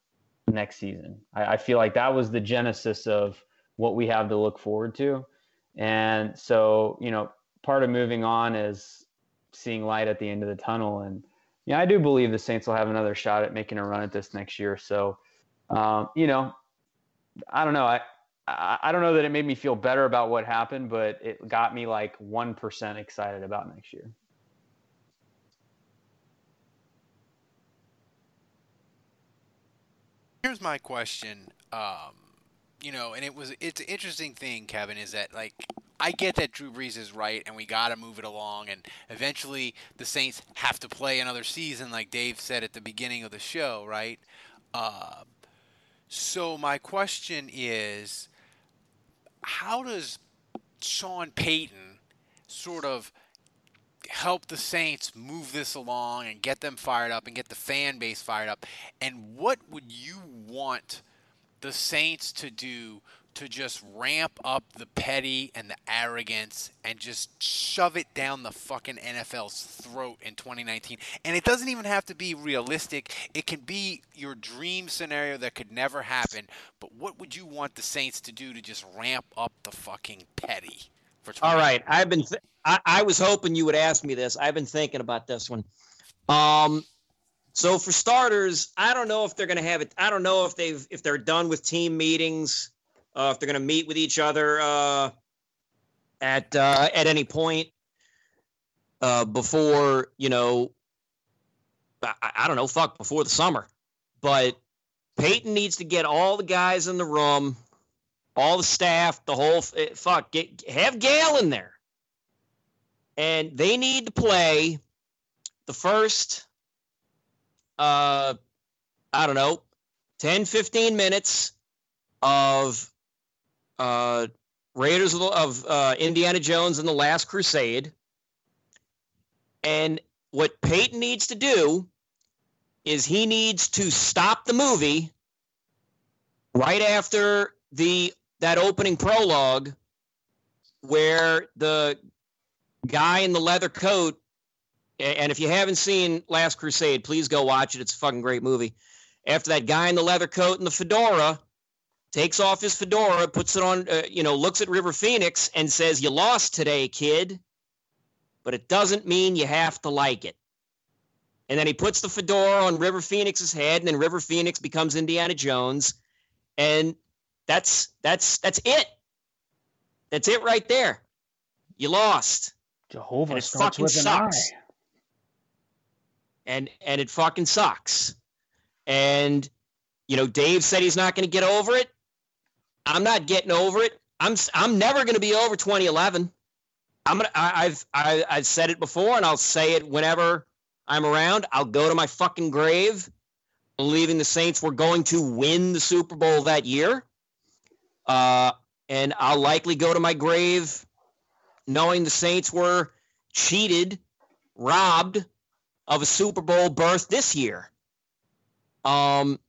next season. I, I feel like that was the genesis of what we have to look forward to. And so, you know, part of moving on is seeing light at the end of the tunnel. And yeah, I do believe the Saints will have another shot at making a run at this next year. So, um, you know, I don't know. I, I don't know that it made me feel better about what happened, but it got me like 1% excited about next year. Here's my question. Um, you know, and it was it's an interesting thing, Kevin, is that like I get that Drew Brees is right, and we got to move it along, and eventually the Saints have to play another season, like Dave said at the beginning of the show, right? Uh, so my question is, how does Sean Payton sort of help the Saints move this along and get them fired up and get the fan base fired up? And what would you want the Saints to do to just ramp up the petty and the arrogance and just shove it down the fucking NFL's throat in 2019? And it doesn't even have to be realistic. It can be your dream scenario that could never happen. But what would you want the Saints to do to just ramp up the fucking petty? For All right, I've been. Th- I, I was hoping you would ask me this. I've been thinking about this one. Um, so for starters, I don't know if they're going to have it. I don't know if they've if they're done with team meetings, uh, if they're going to meet with each other uh, at uh, at any point uh, before you know. I, I don't know. Fuck before the summer, but Payton needs to get all the guys in the room all the staff, the whole eh, fuck, get, have Gayle in there. And they need to play the first, uh, I don't know, 10, 15 minutes of uh, Raiders of, the- of uh, Indiana Jones and the Last Crusade. And what Payton needs to do is he needs to stop the movie right after the that opening prologue where the guy in the leather coat, and if you haven't seen Last Crusade, please go watch it. It's a fucking great movie. After that guy in the leather coat and the fedora takes off his fedora, puts it on, uh, you know, looks at River Phoenix and says, You lost today, kid. But it doesn't mean you have to like it. And then he puts the fedora on River Phoenix's head, and then River Phoenix becomes Indiana Jones. And that's that's that's it. That's it right there. You lost. Jehovah And it starts fucking an sucks. And and it fucking sucks. And you know, Dave said he's not going to get over it. I'm not getting over it. I'm I'm never going to be over 2011. I'm gonna. I, I've I, I've said it before, and I'll say it whenever I'm around. I'll go to my fucking grave, believing the Saints were going to win the Super Bowl that year. Uh, and I'll likely go to my grave knowing the Saints were cheated, robbed of a Super Bowl berth this year. Um,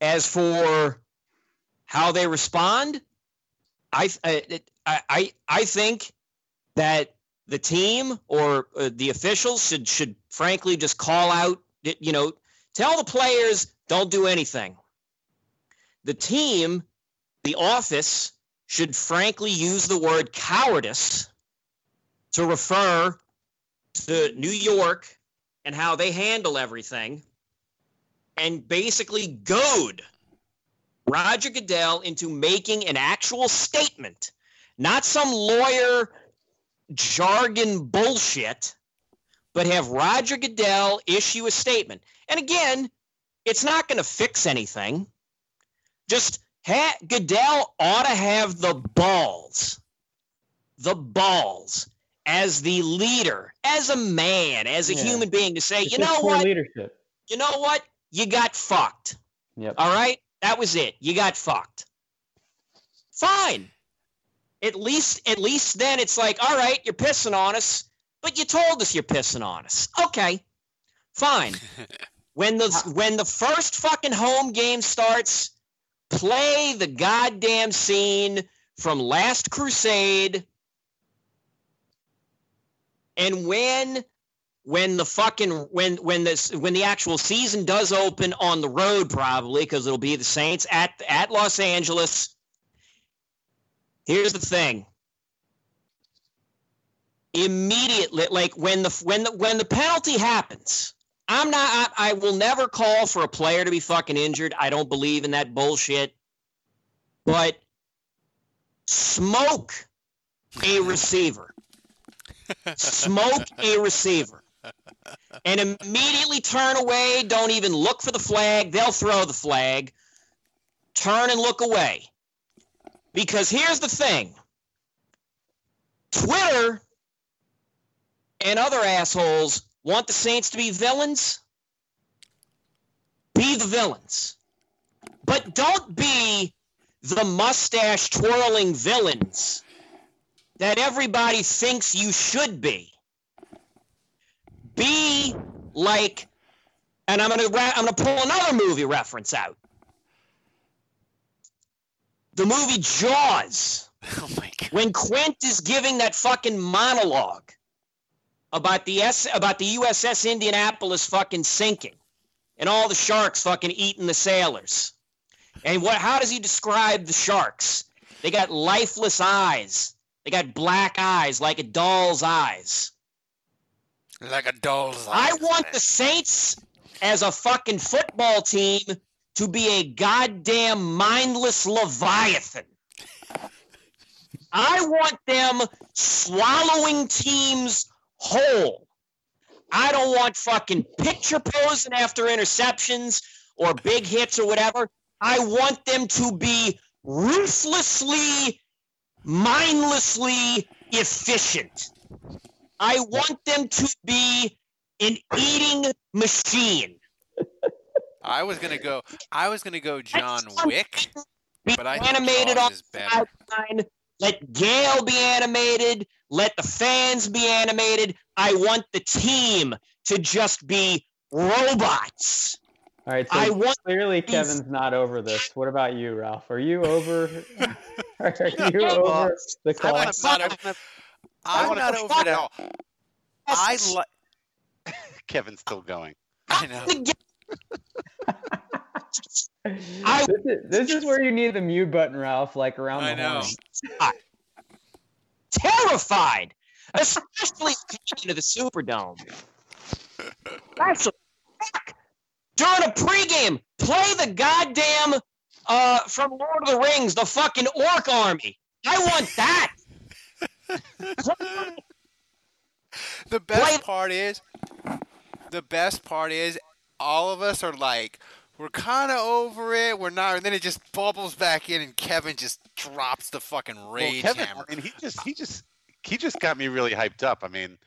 as for how they respond, I I I I think that the team or uh, the officials should should frankly just call out. You know, tell the players don't do anything. The team, the office, should frankly use the word cowardice to refer to New York and how they handle everything and basically goad Roger Goodell into making an actual statement, not some lawyer jargon bullshit, but have Roger Goodell issue a statement. And again, it's not going to fix anything. Just ha- Goodell ought to have the balls, the balls as the leader, as a man, as a Yeah. human being to say, It's you know what? leadership. You know what? You got fucked. Yep. All right? That was it. You got fucked. Fine. At least at least then it's like, all right, you're pissing on us, but you told us you're pissing on us. Okay. Fine. when the when the first fucking home game starts, play the goddamn scene from Last Crusade. And when when the fucking when when this when the actual season does open on the road probably because it'll be the Saints at at Los Angeles. Here's the thing. Immediately, like when the when the when the penalty happens, I'm not. I, I will never call for a player to be fucking injured. I don't believe in that bullshit. But smoke a receiver. smoke a receiver and immediately turn away. Don't even look for the flag. They'll throw the flag. Turn and look away. Because here's the thing Twitter and other assholes want the Saints to be villains. Be the villains. But don't be the mustache twirling villains that everybody thinks you should be be like and i'm gonna ra- i'm gonna pull another movie reference out. The movie jaws. Oh my god. When quint is giving that fucking monologue about the S- about the uss indianapolis fucking sinking and all the sharks fucking eating the sailors. And what how does he describe the sharks? They got lifeless eyes. They got black eyes like a doll's eyes Like a doll's I want the Saints as a fucking football team to be a goddamn mindless leviathan. I want them swallowing teams whole. I don't want fucking picture posing after interceptions or big hits or whatever. I want them to be ruthlessly, mindlessly efficient. I want them to be an eating machine. I was gonna go. I was gonna go John Wick, Be but I animated Jaws on is the better. sideline. Let Gayle be animated. Let the fans be animated. I want the team to just be robots. All right, so I want clearly these- Kevin's not over this. What about you, Ralph? Are you over? Are you over the call? I'm not over, I'm wanna- not over it at all. I li- Kevin's still going. I know. I This is, this is where you need the mute button, Ralph, like around I the know. horn. terrified, especially coming into the Superdome. That's a fuck. During a pregame, play the goddamn uh from Lord of the Rings, the fucking orc army. I want that. The best part is, the best part is, all of us are like, we're kind of over it. We're not, and then it just bubbles back in, and Kevin just drops the fucking Well, rage Kevin, hammer. I mean, he just he just he just got me really hyped up. I mean,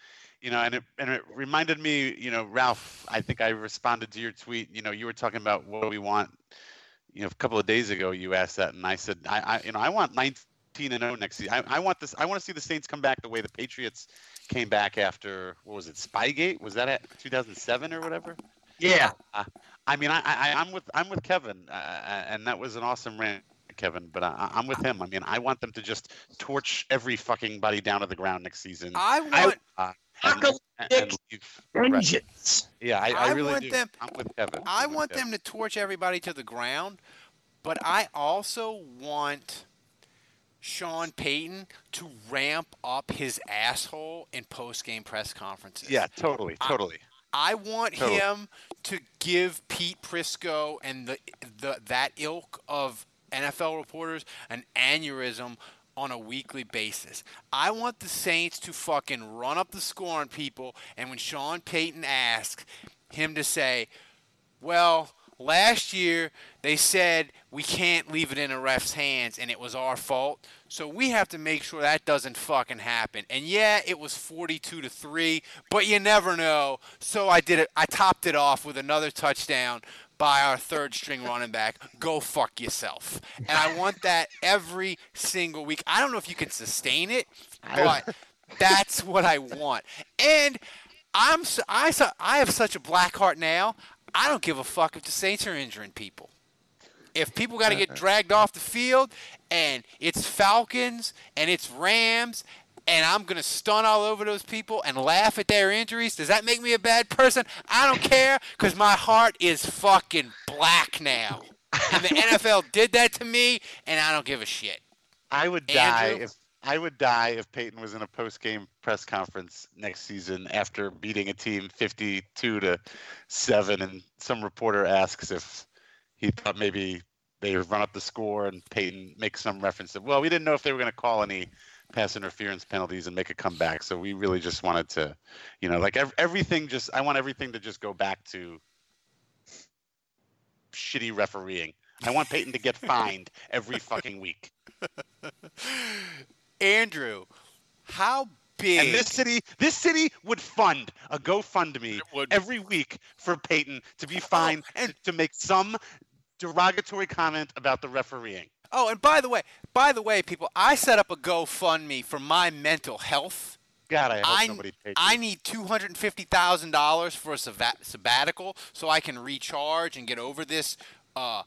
you know, and it and it reminded me, you know, Ralph. I think I responded to your tweet. You know, you were talking about what we want. You know, a couple of days ago, you asked that, and I said, I, I you know, I want 19 and 0 next season. I, I want this. I want to see the Saints come back the way the Patriots came back after what was it, Spygate? Was that at 2007 or whatever? Yeah. Uh, I mean, I, I I'm with I'm with Kevin, uh, and that was an awesome rant, Kevin. But I, I'm with him. I mean, I want them to just torch every fucking body down to the ground next season. I want, uh, and, and, and. Vengeance. Yeah, I, I, I really want do. them- I'm with Kevin. I I'm with want Kevin. them to torch everybody to the ground, but I also want Sean Payton to ramp up his asshole in post-game press conferences. Yeah, totally, totally. I want Totally. him to give Pete Prisco and the, the that ilk of NFL reporters an aneurysm on a weekly basis. I want the Saints to fucking run up the score on people, and when Sean Payton asks him to say, "Well." Last year, they said we can't leave it in a ref's hands, and it was our fault. So we have to make sure that doesn't fucking happen. And yeah, it was 42 to three, but you never know. So I did it. I topped it off with another touchdown by our third string running back. Go fuck yourself. And I want that every single week. I don't know if you can sustain it, but that's what I want. And I'm I I have such a black heart now. I don't give a fuck if the Saints are injuring people. If people got to get uh-uh. dragged off the field and it's Falcons and it's Rams and I'm going to stun all over those people and laugh at their injuries, does that make me a bad person? I don't care because my heart is fucking black now. And the NFL did that to me and I don't give a shit. I would die Andrew? if I would die if Payton was in a post game press conference next season after beating a team 52 to 7 and some reporter asks if he thought maybe they run up the score and Payton makes some reference that well we didn't know if they were going to call any pass interference penalties and make a comeback so we really just wanted to you know like ev- everything just I want everything to just go back to shitty refereeing. I want Payton to get fined every fucking week. Andrew, how big And this city, this city would fund a GoFundMe every week for Payton to be fined and to make some derogatory comment about the refereeing. Oh, and by the way, by the way, people, I set up a GoFundMe for my mental health. God, I hope I, nobody paid. I need two hundred and fifty thousand dollars for a sabbat- sabbatical so I can recharge and get over this, uh,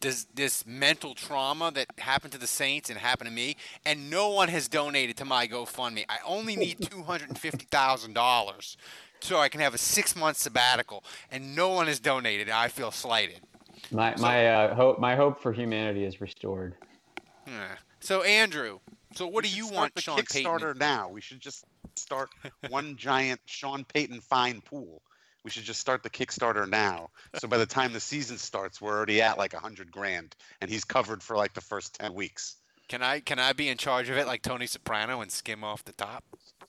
this this mental trauma that happened to the Saints and happened to me. And no one has donated to my GoFundMe. I only need two hundred and fifty thousand dollars so I can have a six month sabbatical, and no one has donated. I feel slighted. My my uh, hope my hope for humanity is restored. Yeah. So Andrew, so what do you want, the Sean Payton? Kickstarter now? We should just start one giant Sean Payton fine pool. We should just start the Kickstarter now. So by the time the season starts, we're already at like a hundred grand, and he's covered for like the first ten weeks. Can I can I be in charge of it like Tony Soprano and skim off the top?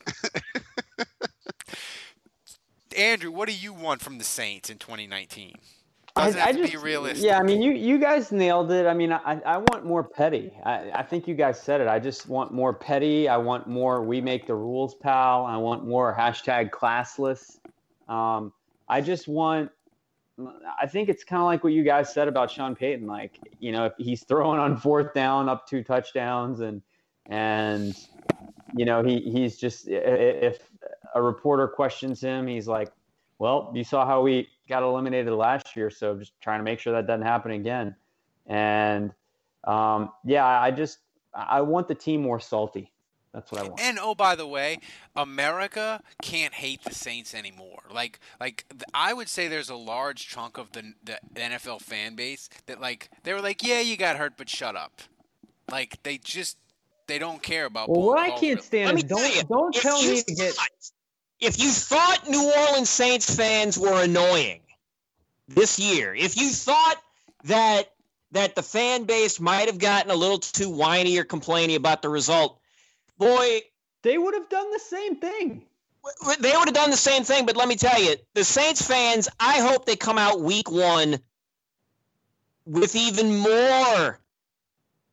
Andrew, what do you want from the Saints in 2019? Doesn't have to be realistic. Yeah, I mean, you you guys nailed it. I mean, I, I want more petty. I, I think you guys said it. I just want more petty. I want more we make the rules, pal. I want more hashtag classless. Um, I just want. I think it's kind of like what you guys said about Sean Payton. Like, you know, if he's throwing on fourth down, up two touchdowns, and and you know he he's just if a reporter questions him, he's like, well, you saw how we got eliminated last year, so just trying to make sure that doesn't happen again. And um, yeah, I just I want the team more salty. That's what I want. And oh, by the way, America can't hate the Saints anymore. Like, like I would say there's a large chunk of the the NFL fan base that like they were like, yeah, you got hurt, but shut up. Like they just they don't care about. Well, Paul what I can't stand Let is don't you, don't tell me to get. If you thought New Orleans Saints fans were annoying this year, if you thought that that the fan base might have gotten a little too whiny or complaining about the result, boy, They would have done the same thing. they would have done the same thing. But let me tell you, the Saints fans, I hope they come out week one with even more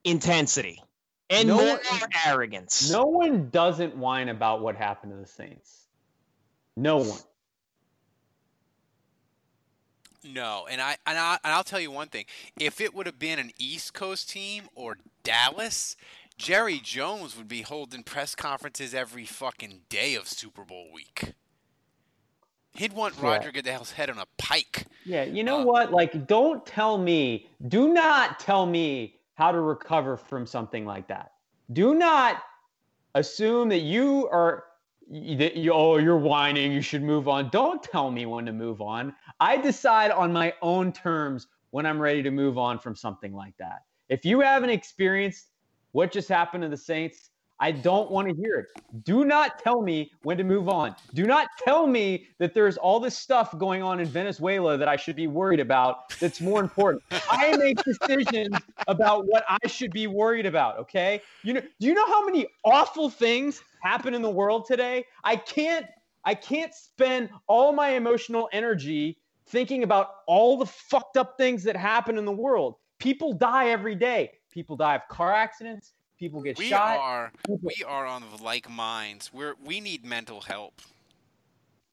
intensity and No more one- arrogance. No one doesn't whine about what happened to the Saints. No one. No, and I and I and I'll tell you one thing: if it would have been an East Coast team or Dallas, Jerry Jones would be holding press conferences every fucking day of Super Bowl week. He'd want Yeah. Roger Goodell's head on a pike. Yeah, you know Uh, what? Like, don't tell me, do not tell me how to recover from something like that. Do not assume that you are that you oh you're whining, you should move on. Don't tell me when to move on. I decide on my own terms when I'm ready to move on from something like that. If you haven't experienced what just happened to the Saints, I don't want to hear it. Do not tell me when to move on. Do not tell me that there's all this stuff going on in Venezuela that I should be worried about that's more important. I make decisions about what I should be worried about, okay? You know, do you know how many awful things happen in the world today? I can't I can't spend all my emotional energy thinking about all the fucked up things that happen in the world. People die every day. People die of car accidents. People get We shot. are we are on like minds. We're we need mental help.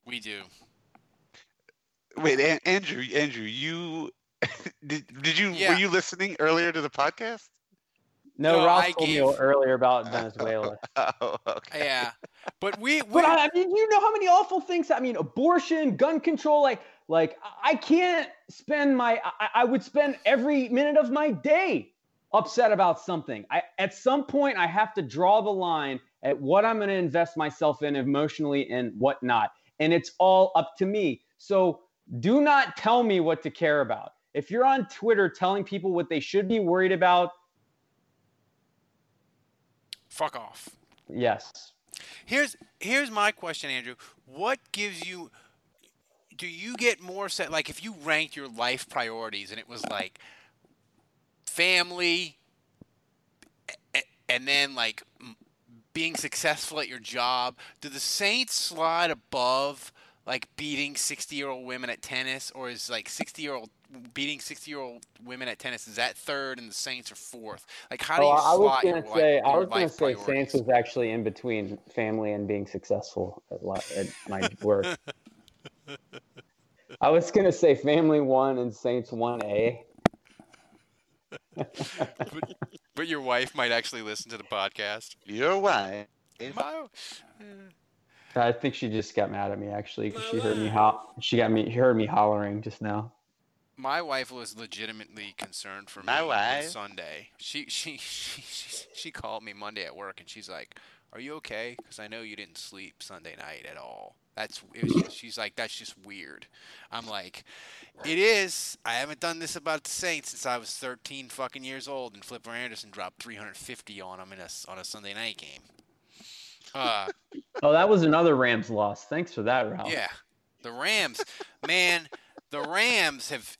We do. Wait, An- Andrew, Andrew, you did, did you Yeah. were you listening earlier to the podcast? No, No, Ralph I told me earlier about oh, Venezuela. Oh, okay. Yeah, but we we But I, I mean, you know how many awful things. I mean, abortion, gun control. Like, like I can't spend my. I, I would spend every minute of my day upset about something. I at some point I have to draw the line at what I'm going to invest myself in emotionally and what not, and it's all up to me. So do not tell me what to care about. If you're on Twitter telling people what they should be worried about, fuck off. yes, Here's here's my question, Andrew. What gives you do you get more set like if you ranked your life priorities and it was like family and then like being successful at your job, do the Saints slide above like beating 60-year-old women at tennis or is like 60-year-old beating 60-year-old women at tennis is that third and the Saints are fourth? Like how do you I was gonna say I was gonna say? Saints was actually in between family and being successful at, at my work. I was gonna say family one and Saints one A. But your wife might actually listen to the podcast. Your wife. My, uh, I think she just got mad at me actually because she heard me ho- she got me she heard me hollering just now. my wife was legitimately concerned for me My on wife? Sunday. She, she she she she called me Monday at work and she's like, "Are you okay? Because I know you didn't sleep Sunday night at all." That's it was she's like, "That's just weird." I'm like, "It is. I haven't done this about the Saints since I was 13 fucking years old." And Flipper Anderson dropped 350 on them in a on a Sunday night game. Uh, Oh, that was another Rams loss. Thanks for that, Ralph. Yeah, the Rams, man, the Rams have.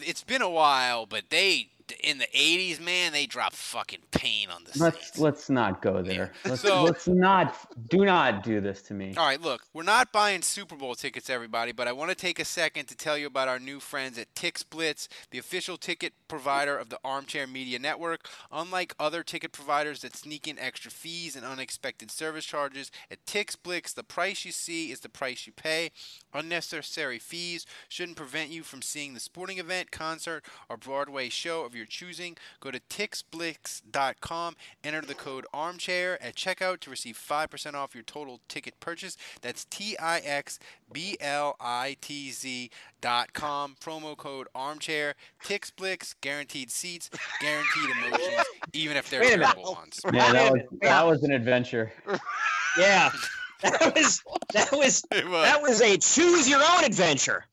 It's been a while, but they in the '80s, man, they dropped fucking pain on the Let's let's not go there. Let's, So- let's not do not do this to me. All right, look, we're not buying Super Bowl tickets, everybody, but I want to take a second to tell you about our new friends at TixBlitz, the official ticket provider of the Armchair Media Network. Unlike other ticket providers that sneak in extra fees and unexpected service charges, at TixBlitz, the price you see is the price you pay. Unnecessary fees shouldn't prevent you from seeing the sporting event, concert, or Broadway show of your your choosing. Go to tixblix.com, enter the code armchair at checkout to receive 5% off your total ticket purchase. That's T I X B L I T Z dot com. Promo code armchair. Tixblix, guaranteed seats, guaranteed emotions, even if they're Wait a terrible ones. Yeah, that was that was an adventure. Yeah. That was that was that was a choose your own adventure.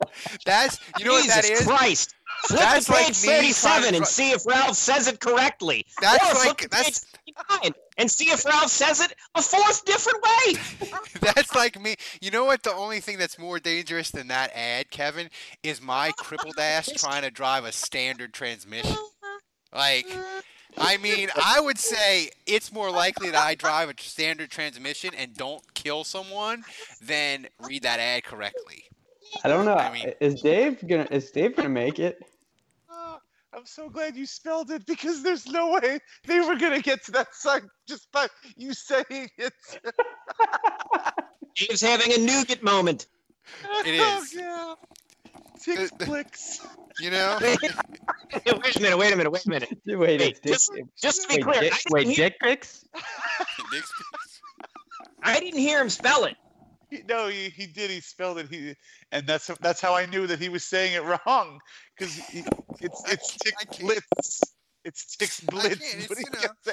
That's you know what that Jesus? Christ. Flip That's to page to 37 and see if Ralph says it correctly. That's or like- that's- page 39 and see if Ralph says it a fourth different way. That's like me. You know what? The only thing that's more dangerous than that ad, Kevin, is my crippled ass trying to drive a standard transmission. Like, I mean, I would say it's more likely that I drive a standard transmission and don't kill someone than read that ad correctly. I don't know. I mean- is Dave gonna is Dave gonna make it? Oh, I'm so glad you spelled it because there's no way they were gonna get to that site just by you saying it. Dave's having a nougat moment. It oh, is. Oh, yeah. Six clicks. You know? wait a minute, wait a minute, wait a minute. Wait, it's Dick- just, just to be wait, clear, Dick- wait, hear- Dick pics? I didn't hear him spell it. He- No, he, he did. He spelled it. He and that's that's how I knew that he was saying it wrong because it's it's tick blitz. It's tick blitz. can't, but it's, he you kept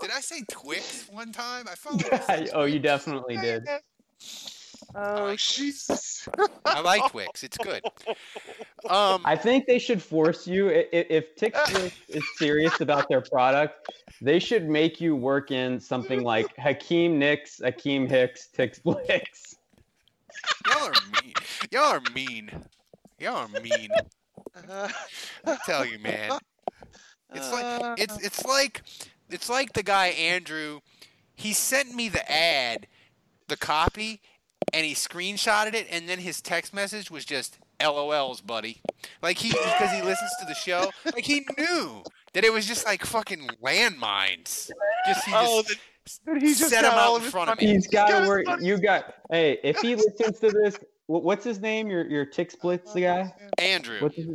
Did I say Twix one time? I felt like I said oh, you definitely did. Oh Jesus! I like Wix. It's good. Um, I think they should force you i- i- if TikTok is serious about their product. They should make you work in something like Hakeem Nicks, Hakeem Hicks, Tix Blix. Y'all are mean. Y'all are mean. Y'all are mean. I tell you, man. It's like it's it's like it's like the guy Andrew. He sent me the ad, the copy, and he screenshotted it, and then his text message was just "LOLs, buddy." Like he because he listens to the show. Like he knew that it was just like fucking landmines. Just he Oh, just that he just set got them all out of in his front of money. me. He's got got to his work. You got. Hey, if he listens to this, what's his name? Your your Tix Blitz, the oh, guy. Andrew. What's his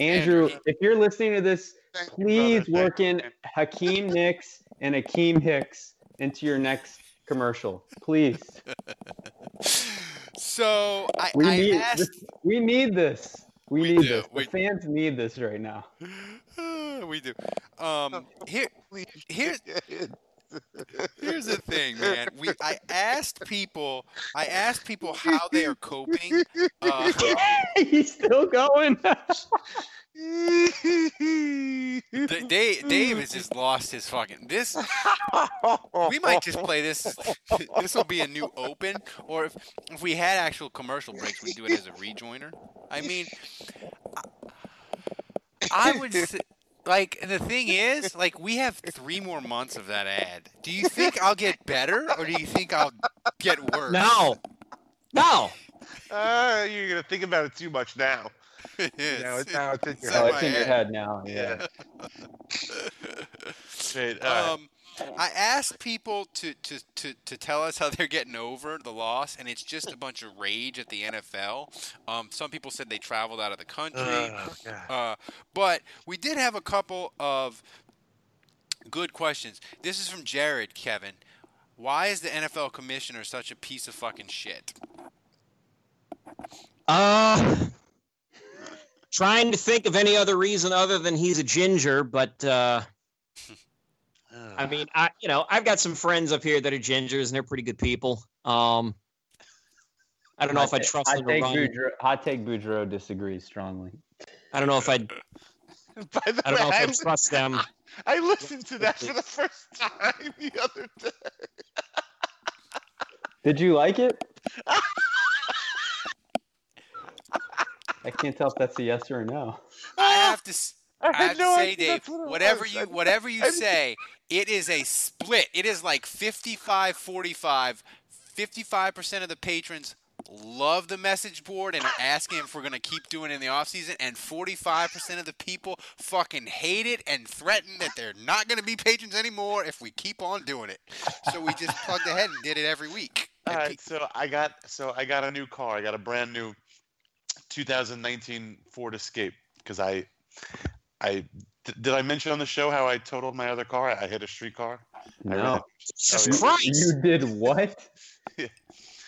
Andrew, if you're listening to this, Thank please brother. work in Hakeem Nicks and Hakeem Hicks into your next commercial, please. So I, We I need asked. this. We need this. We, We need do, this. we- The fans need this right now. we do. Um, here, here, here's the thing, man. We, I asked people, I asked people how they are coping. Uh, He's still going. D- Dave, Dave has just lost his fucking. This, we might just play this. This will be a new open, or if if we had actual commercial breaks, we'd do it as a rejoiner. I mean, I, I would say, like the thing is, like we have three more months of that ad. Do you think I'll get better, or do you think I'll get worse? No. No. Uh, you're gonna think about it too much now. It is. Now it's now it's in your It's Oh, head. it's in your head now. Yeah. Right, uh, Um, I asked people to, to, to, to tell us how they're getting over the loss, and it's just a bunch of rage at the NFL. Um, some people said they traveled out of the country. Oh, God. uh, but we did have a couple of good questions. This is from Jared, Kevin. Why is the NFL commissioner such a piece of fucking shit? Uh, trying to think of any other reason other than he's a ginger, but uh, I mean, I you know I've got some friends up here that are gingers and they're pretty good people. Um, I don't know if I trust Hot them to take run. Boudreaux, Hot take Boudreaux disagrees strongly. I don't know if I'd. By the I don't know if I I trust them. I listened to that for the first time the other day. Did you like it? I can't tell if that's a yes or a no. I have to. s- I I had have to say, Dave, what whatever was. you whatever you I didn't- say, it is a split. It is like 55 45. 55% of the patrons love the message board and are asking if we're going to keep doing it in the off season and 45% of the people fucking hate it and threaten that they're not going to be patrons anymore if we keep on doing it. So we just plugged ahead and did it every week. All right, so I got so I got a new car. I got a brand new 2019 Ford Escape. because I, I d- did I mention on the show how I totaled my other car? I hit a street car. No. Jesus Oh, yeah. Christ! You did what?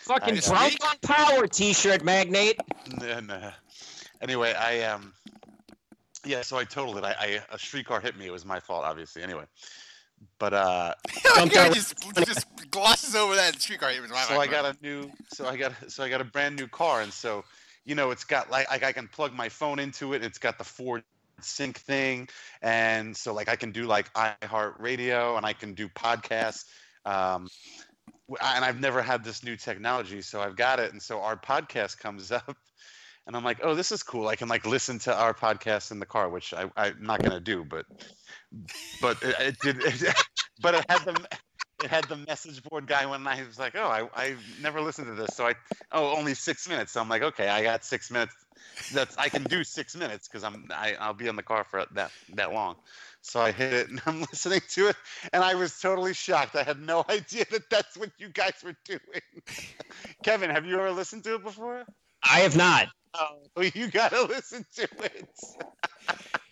Fucking I- drunk on power, T-shirt magnate. And uh, anyway, I um, yeah. So I totaled it. I, I a streetcar hit me. It was my fault, obviously. Anyway, but uh, the guy just, just glosses over that streetcar. It was my so I got a new, so I got, so I got a brand new car, and so you know, it's got like, like I can plug my phone into it. It's got the Ford Sync thing, and so like I can do like iHeartRadio, and I can do podcasts. Um, and I've never had this new technology, so I've got it, and so our podcast comes up, and I'm like, oh, this is cool. I can like listen to our podcast in the car, which I, I'm not gonna do, but but it, it did. but it had the it had the message board guy when I was like, oh, I I never listened to this, so I oh only six minutes. So I'm like, okay, I got six minutes. That's I can do six minutes because I'm I, I'll be in the car for that that long. So I hit it and I'm listening to it, and I was totally shocked. I had no idea that that's what you guys were doing. Kevin, have you ever listened to it before? I have not. Oh, you gotta listen to it.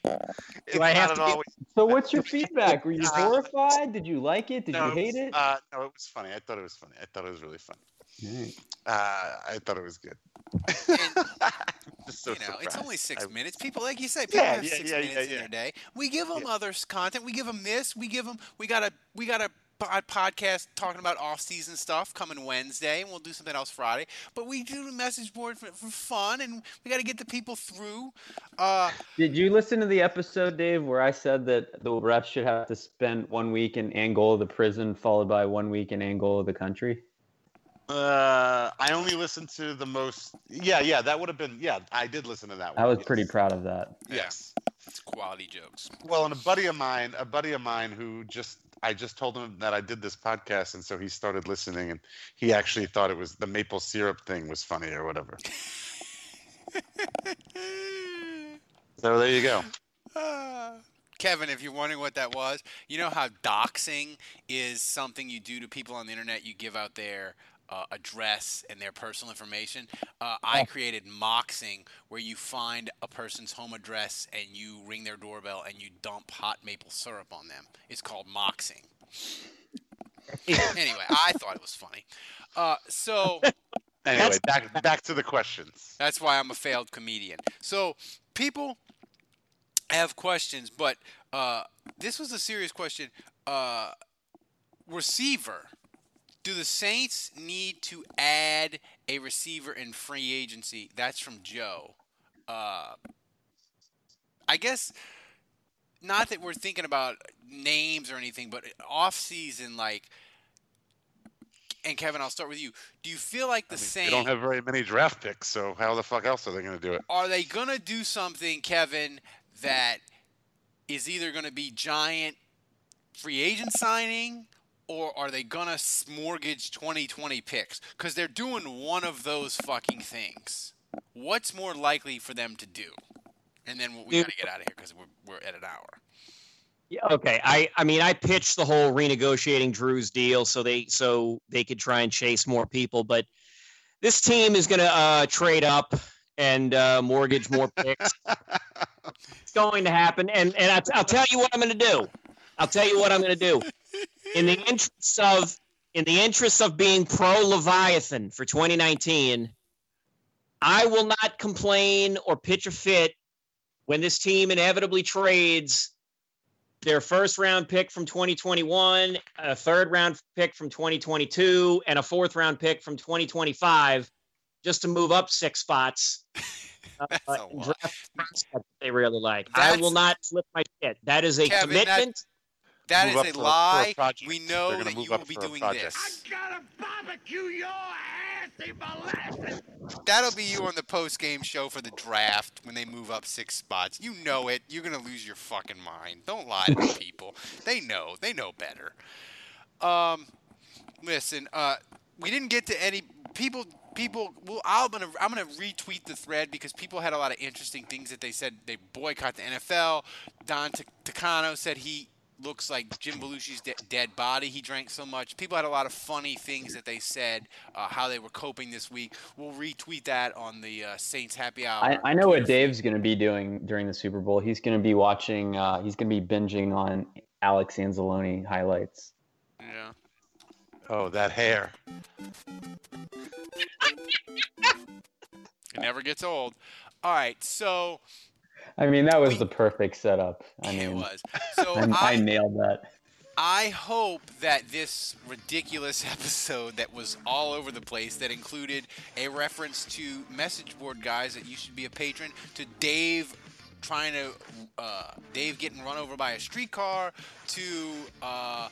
It's I have not to at be- all- So what's your feedback? Were you Uh, horrified? Did you like it? Did no, you hate it? Uh, no, it was funny. I thought it was funny. I thought it was really funny. Alright. Uh, I thought it was good. Just so you know, it's only six I- minutes. People, like you say, people Yeah, have yeah, six yeah, minutes yeah, in their day. We give them other content. We give them this. We give them. We got a. We got a pod- podcast talking about off-season stuff coming Wednesday, and we'll do something else Friday. But we do the message board for, for fun, and we got to get the people through. Uh, Did you listen to the episode, Dave, where I said that the refs should have to spend one week in Angola, the prison, followed by one week in Angola, the country? Uh, I only listened to the most. Yeah, yeah, that would have been. Yeah, I did listen to that one. I was yes. pretty proud of that. Yes. it's quality jokes. Well, and a buddy of mine, a buddy of mine who just, I just told him that I did this podcast, and so he started listening, and he actually thought it was the maple syrup thing was funny or whatever. so there you go. Kevin, if you're wondering what that was, you know how doxing is something you do to people on the internet. You give out their uh, address and their personal information. Uh, I created moxing, where you find a person's home address and you ring their doorbell and you dump hot maple syrup on them. It's called moxing. anyway, I thought it was funny. Uh, so Anyway, back back to the questions. that's why I'm a failed comedian. So people have questions, but uh, this was a serious question. Uh, receiver. Do the Saints need to add a receiver in free agency? That's from Joe. Uh, I guess not that we're thinking about names or anything, but off season, like. And Kevin, I'll start with you. Do you feel like the They Saints? don't have very many draft picks, so how the fuck else are they going to do it? are they gonna do something, Kevin, that is either gonna be giant free agent signing, or are they gonna mortgage 2020 picks? Because they're doing one of those fucking things. What's more likely for them to do? And then we gotta get out of here because we're, we're at an hour. Yeah, okay. I I mean I pitched the whole renegotiating Drew's deal so they so they could try and chase more people, but this team is going to uh, trade up and uh, mortgage more picks. it's going to happen, and and I'll, I'll tell you what I'm going to do. I'll tell you what I'm going to do. In the interest of in the interest of being pro Leviathan for 2019, I will not complain or pitch a fit when this team inevitably trades their first round pick from 2021, a third round pick from 2022, and a fourth round pick from 2025 just to move up six spots. Uh, draft they really like. I will not flip my shit. That is a Kevin, commitment. That Move is up a for a- for a lie. We know that you will be for a doing project. this. That'll be you on the post game show for the draft when they move up six spots. You know it. You're gonna lose your fucking mind. Don't lie to people. They know. They know better. Um, listen. Uh, we didn't get to any people. People. Well, I'm gonna. I'm gonna retweet the thread because people had a lot of interesting things that they said. They boycott the NFL. Don T- Takano said he looks like Jim Belushi's de- dead body. He drank so much. People had a lot of funny things that they said, uh, how they were coping this week. We'll retweet that on the uh, Saints Happy Hour. I, I know what Dave's going to be doing during the Super Bowl. He's going to be watching. Uh, he's going to be binging on Alex Anzalone highlights. Yeah. Oh, that hair. It never gets old. All right, so I mean, that was the perfect setup. I it was. So I, I I, nailed that. I hope that this ridiculous episode that was all over the place, that included a reference to message board guys that you should be a patron, to Dave trying to, uh, Dave getting run over by a streetcar, to uh,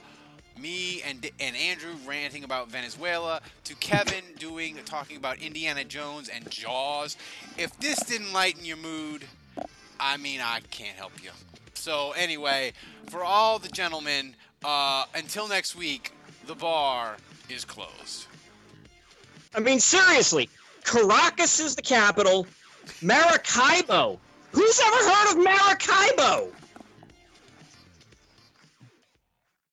me and and Andrew ranting about Venezuela, to Kevin doing talking about Indiana Jones and Jaws. If this didn't lighten your mood, I mean I can't help you. So anyway, for all the gentlemen, uh, until next week, the bar is closed. I mean, seriously, Caracas is the capital. Maracaibo. Who's ever heard of Maracaibo?